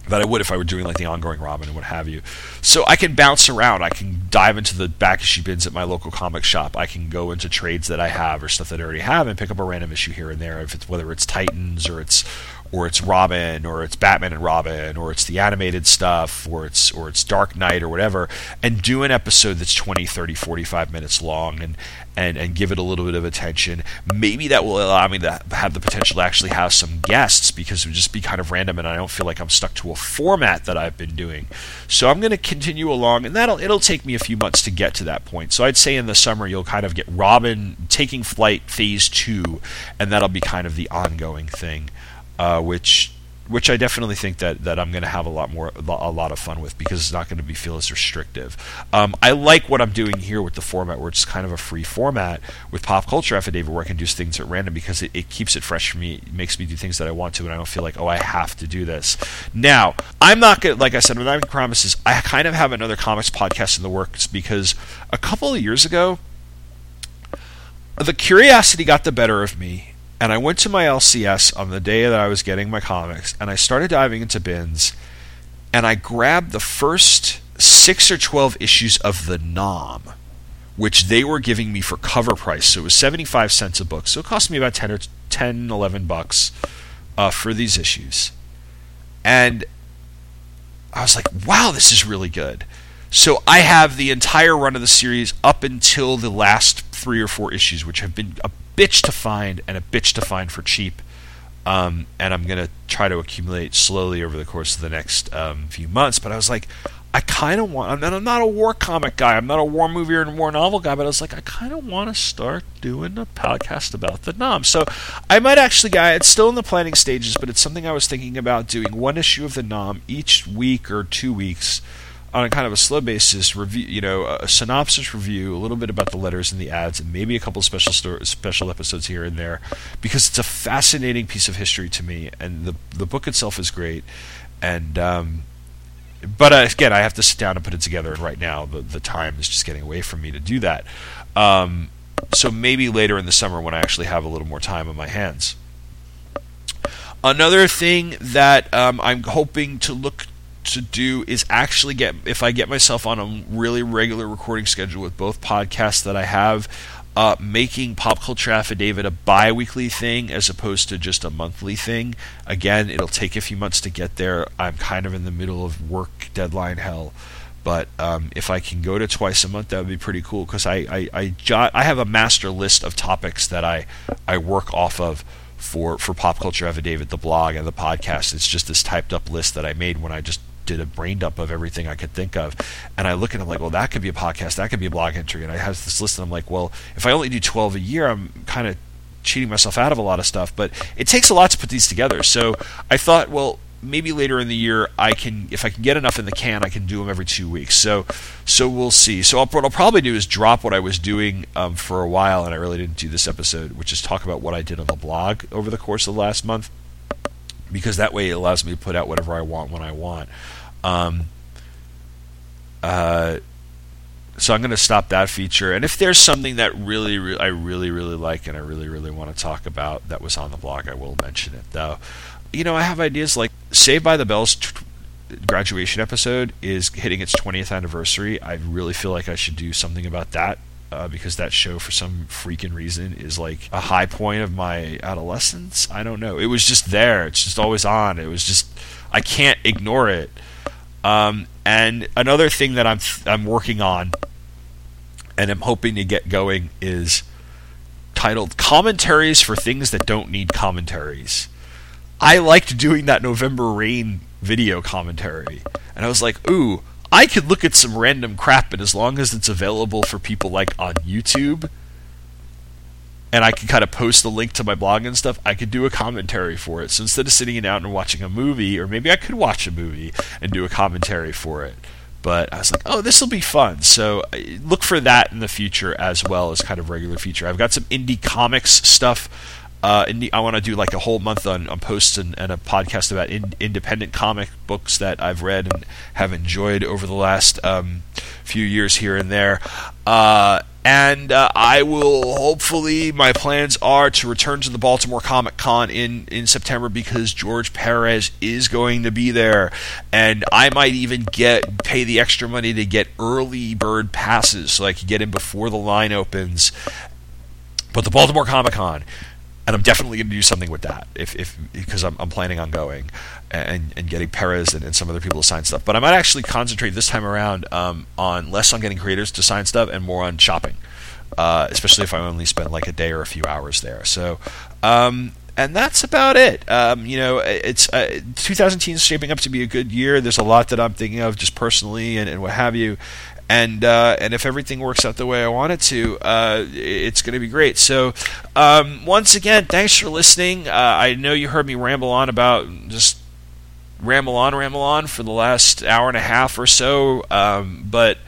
that I would if I were doing like the ongoing Robin and what have you. So I can bounce around. I can dive into the back issue bins at my local comic shop. I can go into trades that I have or stuff that I already have and pick up a random issue here and there. If it's whether it's Titans or it's or it's Robin or it's Batman and Robin or it's the animated stuff or it's or it's Dark Knight or whatever and do an episode that's 20, 30, 45 minutes long and and and give it a little bit of attention. Maybe that will allow me to have the potential to actually have some guests because it would just be kind of random and I don't feel like I'm stuck to a format that I've been doing. So I'm going to continue along and that'll it'll take me a few months to get to that point. So I'd say in the summer you'll kind of get Robin taking flight phase 2 and that'll be kind of the ongoing thing uh, which which I definitely think that, that I'm going to have a lot more a lot of fun with because it's not going to be feel as restrictive. Um, I like what I'm doing here with the format where it's kind of a free format with pop culture affidavit where I can do things at random because it, it keeps it fresh for me. It makes me do things that I want to and I don't feel like oh I have to do this. Now I'm not going like I said I'm not making promises. I kind of have another comics podcast in the works because a couple of years ago the curiosity got the better of me and I went to my LCS on the day that I was getting my comics, and I started diving into bins, and I grabbed the first six or twelve issues of the 'Nam, which they were giving me for cover price. So it was seventy-five cents a book. So it cost me about 10 or 10, 11 bucks uh, for these issues, and I was like, "Wow, this is really good." So I have the entire run of the series up until the last three or four issues, which have been bitch to find and a bitch to find for cheap. Um, and I'm gonna try to accumulate slowly over the course of the next um, few months. But I was like, I kind of want. I'm not a war comic guy. I'm not a war movie or war novel guy. But I was like, I kind of want to start doing a podcast about the 'Nam. So I might actually, guy. It's still in the planning stages, but it's something I was thinking about doing one issue of the 'Nam each week or two weeks on a kind of a slow basis, review, you know, a synopsis review, a little bit about the letters and the ads, and maybe a couple special sto- special episodes here and there, because it's a fascinating piece of history to me, and the the book itself is great, and um, but uh, again, I have to sit down and put it together, and right now the the time is just getting away from me to do that. Um, so maybe later in the summer when I actually have a little more time on my hands. Another thing that um, I'm hoping to look to do is actually get if I get myself on a really regular recording schedule with both podcasts that I have, uh, making Pop Culture Affidavit a bi weekly thing as opposed to just a monthly thing. Again, it'll take a few months to get there. I'm kind of in the middle of work deadline hell. But um, if I can go to twice a month, that would be pretty cool because I I, I, jot, I have a master list of topics that I, I work off of for, for Pop Culture Affidavit, the blog and the podcast. It's just this typed up list that I made when I just did a brain dump of everything I could think of. And I look at it like, well, that could be a podcast, that could be a blog entry. And I have this list, and I'm like, well, if I only do 12 a year, I'm kind of cheating myself out of a lot of stuff. But it takes a lot to put these together. So I thought, well, maybe later in the year I can, if I can get enough in the can, I can do them every two weeks. So, so we'll see. So I'll, what I'll probably do is drop what I was doing um, for a while, and I really didn't do this episode, which is talk about what I did on the blog over the course of the last month because that way it allows me to put out whatever I want when I want. Um, uh, so I'm going to stop that feature. And if there's something that really, I really, really like and I really, really want to talk about that was on the blog, I will mention it. Though, you know, I have ideas like Saved by the Bell's t- graduation episode is hitting its 20th anniversary. I really feel like I should do something about that. Uh, because that show, for some freaking reason, is like a high point of my adolescence. I don't know. It was just there. It's just always on. It was just I can't ignore it. Um, and another thing that I'm I'm working on, and I'm hoping to get going, is titled "Commentaries for Things That Don't Need Commentaries." I liked doing that November Rain video commentary, and I was like, "Ooh, I could look at some random crap, and as long as it's available for people like on YouTube." and I can kind of post the link to my blog and stuff, I could do a commentary for it. So instead of sitting down and watching a movie, or maybe I could watch a movie and do a commentary for it. But I was like, oh, this will be fun. So look for that in the future as well as kind of regular feature. I've got some indie comics stuff. Uh, I want to do like a whole month on, on posts and, and, a podcast about in, independent comic books that I've read and have enjoyed over the last um, few years here and there. Uh, and uh, I will hopefully my plans are to return to the Baltimore Comic Con in in September because George Perez is going to be there, and I might even get pay the extra money to get early bird passes so I can get in before the line opens. But the Baltimore Comic Con and I'm definitely going to do something with that if, if because I'm, I'm planning on going and, and getting Perez and, and some other people to sign stuff. But I might actually concentrate this time around um, on less on getting creators to sign stuff and more on shopping, uh, especially if I only spend like a day or a few hours there. So. Um, and that's about it. Um, you know, it's uh, 2010 is shaping up to be a good year. There's a lot that I'm thinking of just personally and, and what have you and uh, and if everything works out the way I want it to, uh, it's going to be great. So, um, once again, thanks for listening. Uh, I know you heard me ramble on about just ramble on, ramble on for the last hour and a half or so, um, but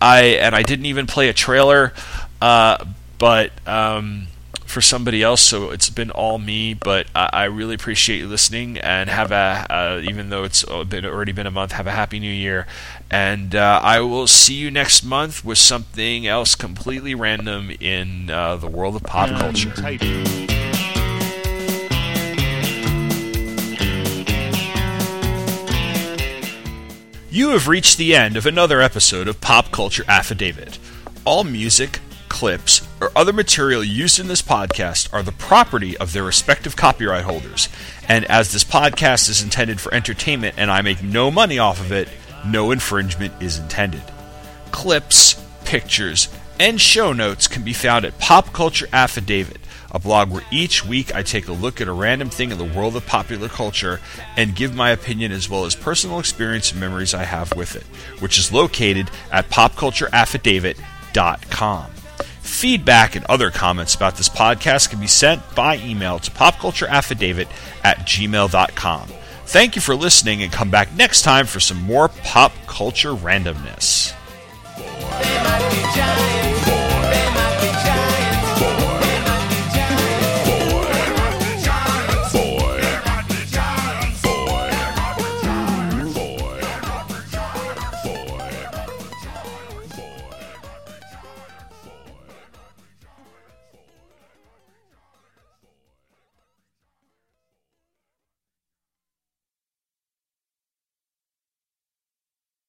I and I didn't even play a trailer, uh, but. Um, for somebody else, so it's been all me. But I, I really appreciate you listening, and have a uh, even though it's been already been a month, have a happy new year, and uh, I will see you next month with something else completely random in uh, the world of pop culture. You have reached the end of another episode of Pop Culture Affidavit. All music, clips, or other material used in this podcast are the property of their respective copyright holders. And as this podcast is intended for entertainment and I make no money off of it, no infringement is intended. Clips, pictures, and show notes can be found at Pop Culture Affidavit, a blog where each week I take a look at a random thing in the world of popular culture and give my opinion as well as personal experience and memories I have with it, which is located at popcultureaffidavit.com. Feedback and other comments about this podcast can be sent by email to popcultureaffidavit at gmail.com. Thank you for listening and come back next time for some more pop culture randomness.